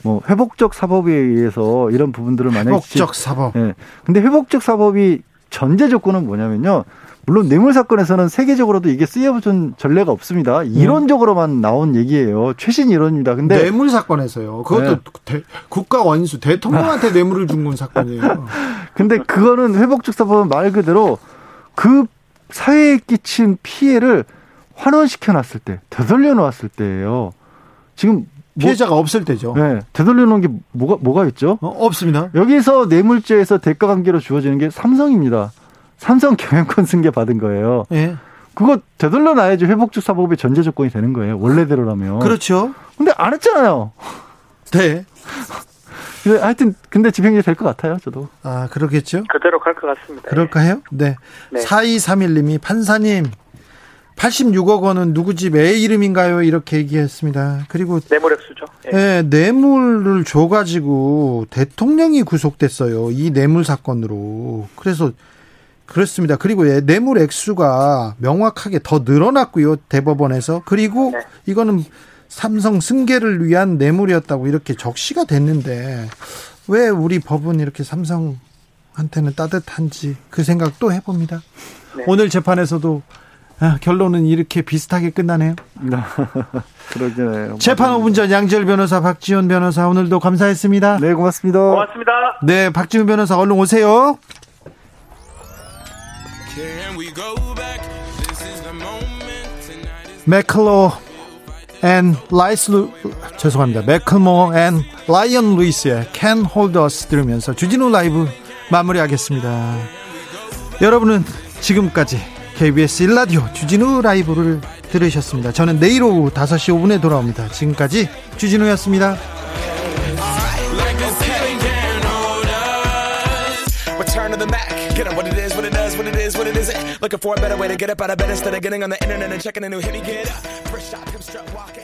뭐 회복적 사법에 의해서 이런 부분들을 만약에 회복적 사법. 예. 근데 회복적 사법이 전제 조건은 뭐냐면요. 물론 뇌물 사건에서는 세계적으로도 이게 쓰여본 전례가 없습니다. 음. 이론적으로만 나온 얘기예요. 최신 이론입니다. 근데 뇌물 사건에서요. 그것도 네. 대, 국가 원수 대통령한테 뇌물을 준 건 사건이에요. 근데 그거는 회복적 사법은 말 그대로 그 사회에 끼친 피해를 환원시켜 놨을 때, 되돌려 놓았을 때예요. 지금 뭐 피해자가 뭐, 없을 때죠. 네. 되돌려 놓은 게 뭐가 뭐가 있죠? 어, 없습니다. 여기서 뇌물죄에서 대가 관계로 주어지는 게 삼성입니다. 삼성 경영권 승계 받은 거예요. 예. 그거 되돌려 놔야지 회복적 사법의 전제 조건이 되는 거예요. 원래대로라면. 그렇죠. 근데 안 했잖아요. 네. 하여튼 근데 집행유예 될 것 같아요, 저도. 아, 그러겠죠? 그대로 갈 것 같습니다. 그럴까요? 네. 네. 4231님이 판사님 86억 원은 누구 집 애 이름인가요? 이렇게 얘기했습니다. 그리고 뇌물 액수죠. 예. 네, 뇌물을 줘 가지고 대통령이 구속됐어요. 이 뇌물 사건으로. 그래서 그렇습니다. 그리고 예, 뇌물 액수가 명확하게 더 늘어났고요. 대법원에서. 그리고 네. 이거는 삼성 승계를 위한 뇌물이었다고 이렇게 적시가 됐는데 왜 우리 법은 이렇게 삼성한테는 따뜻한지 그 생각 또 해봅니다. 네. 오늘 재판에서도 아, 결론은 이렇게 비슷하게 끝나네요. 그러게요. 재판 5분 전 양지열 변호사, 박지원 변호사 오늘도 감사했습니다. 네, 고맙습니다. 고맙습니다. 네, 박지원 변호사 얼른 오세요. 맥클로 and 라이스 루 죄송합니다. Macklemore and Ryan Lewis의 Can Hold Us 들으면서 주진우 라이브 마무리하겠습니다. 여러분은 지금까지 KBS 1라디오 주진우 라이브를 들으셨습니다. 저는 내일 오후 5시 5분에 돌아옵니다. 지금까지 주진우였습니다. Looking for a better way to get up out of bed instead of getting on the internet and checking a new hit. Me get up, first shot, come strut walking.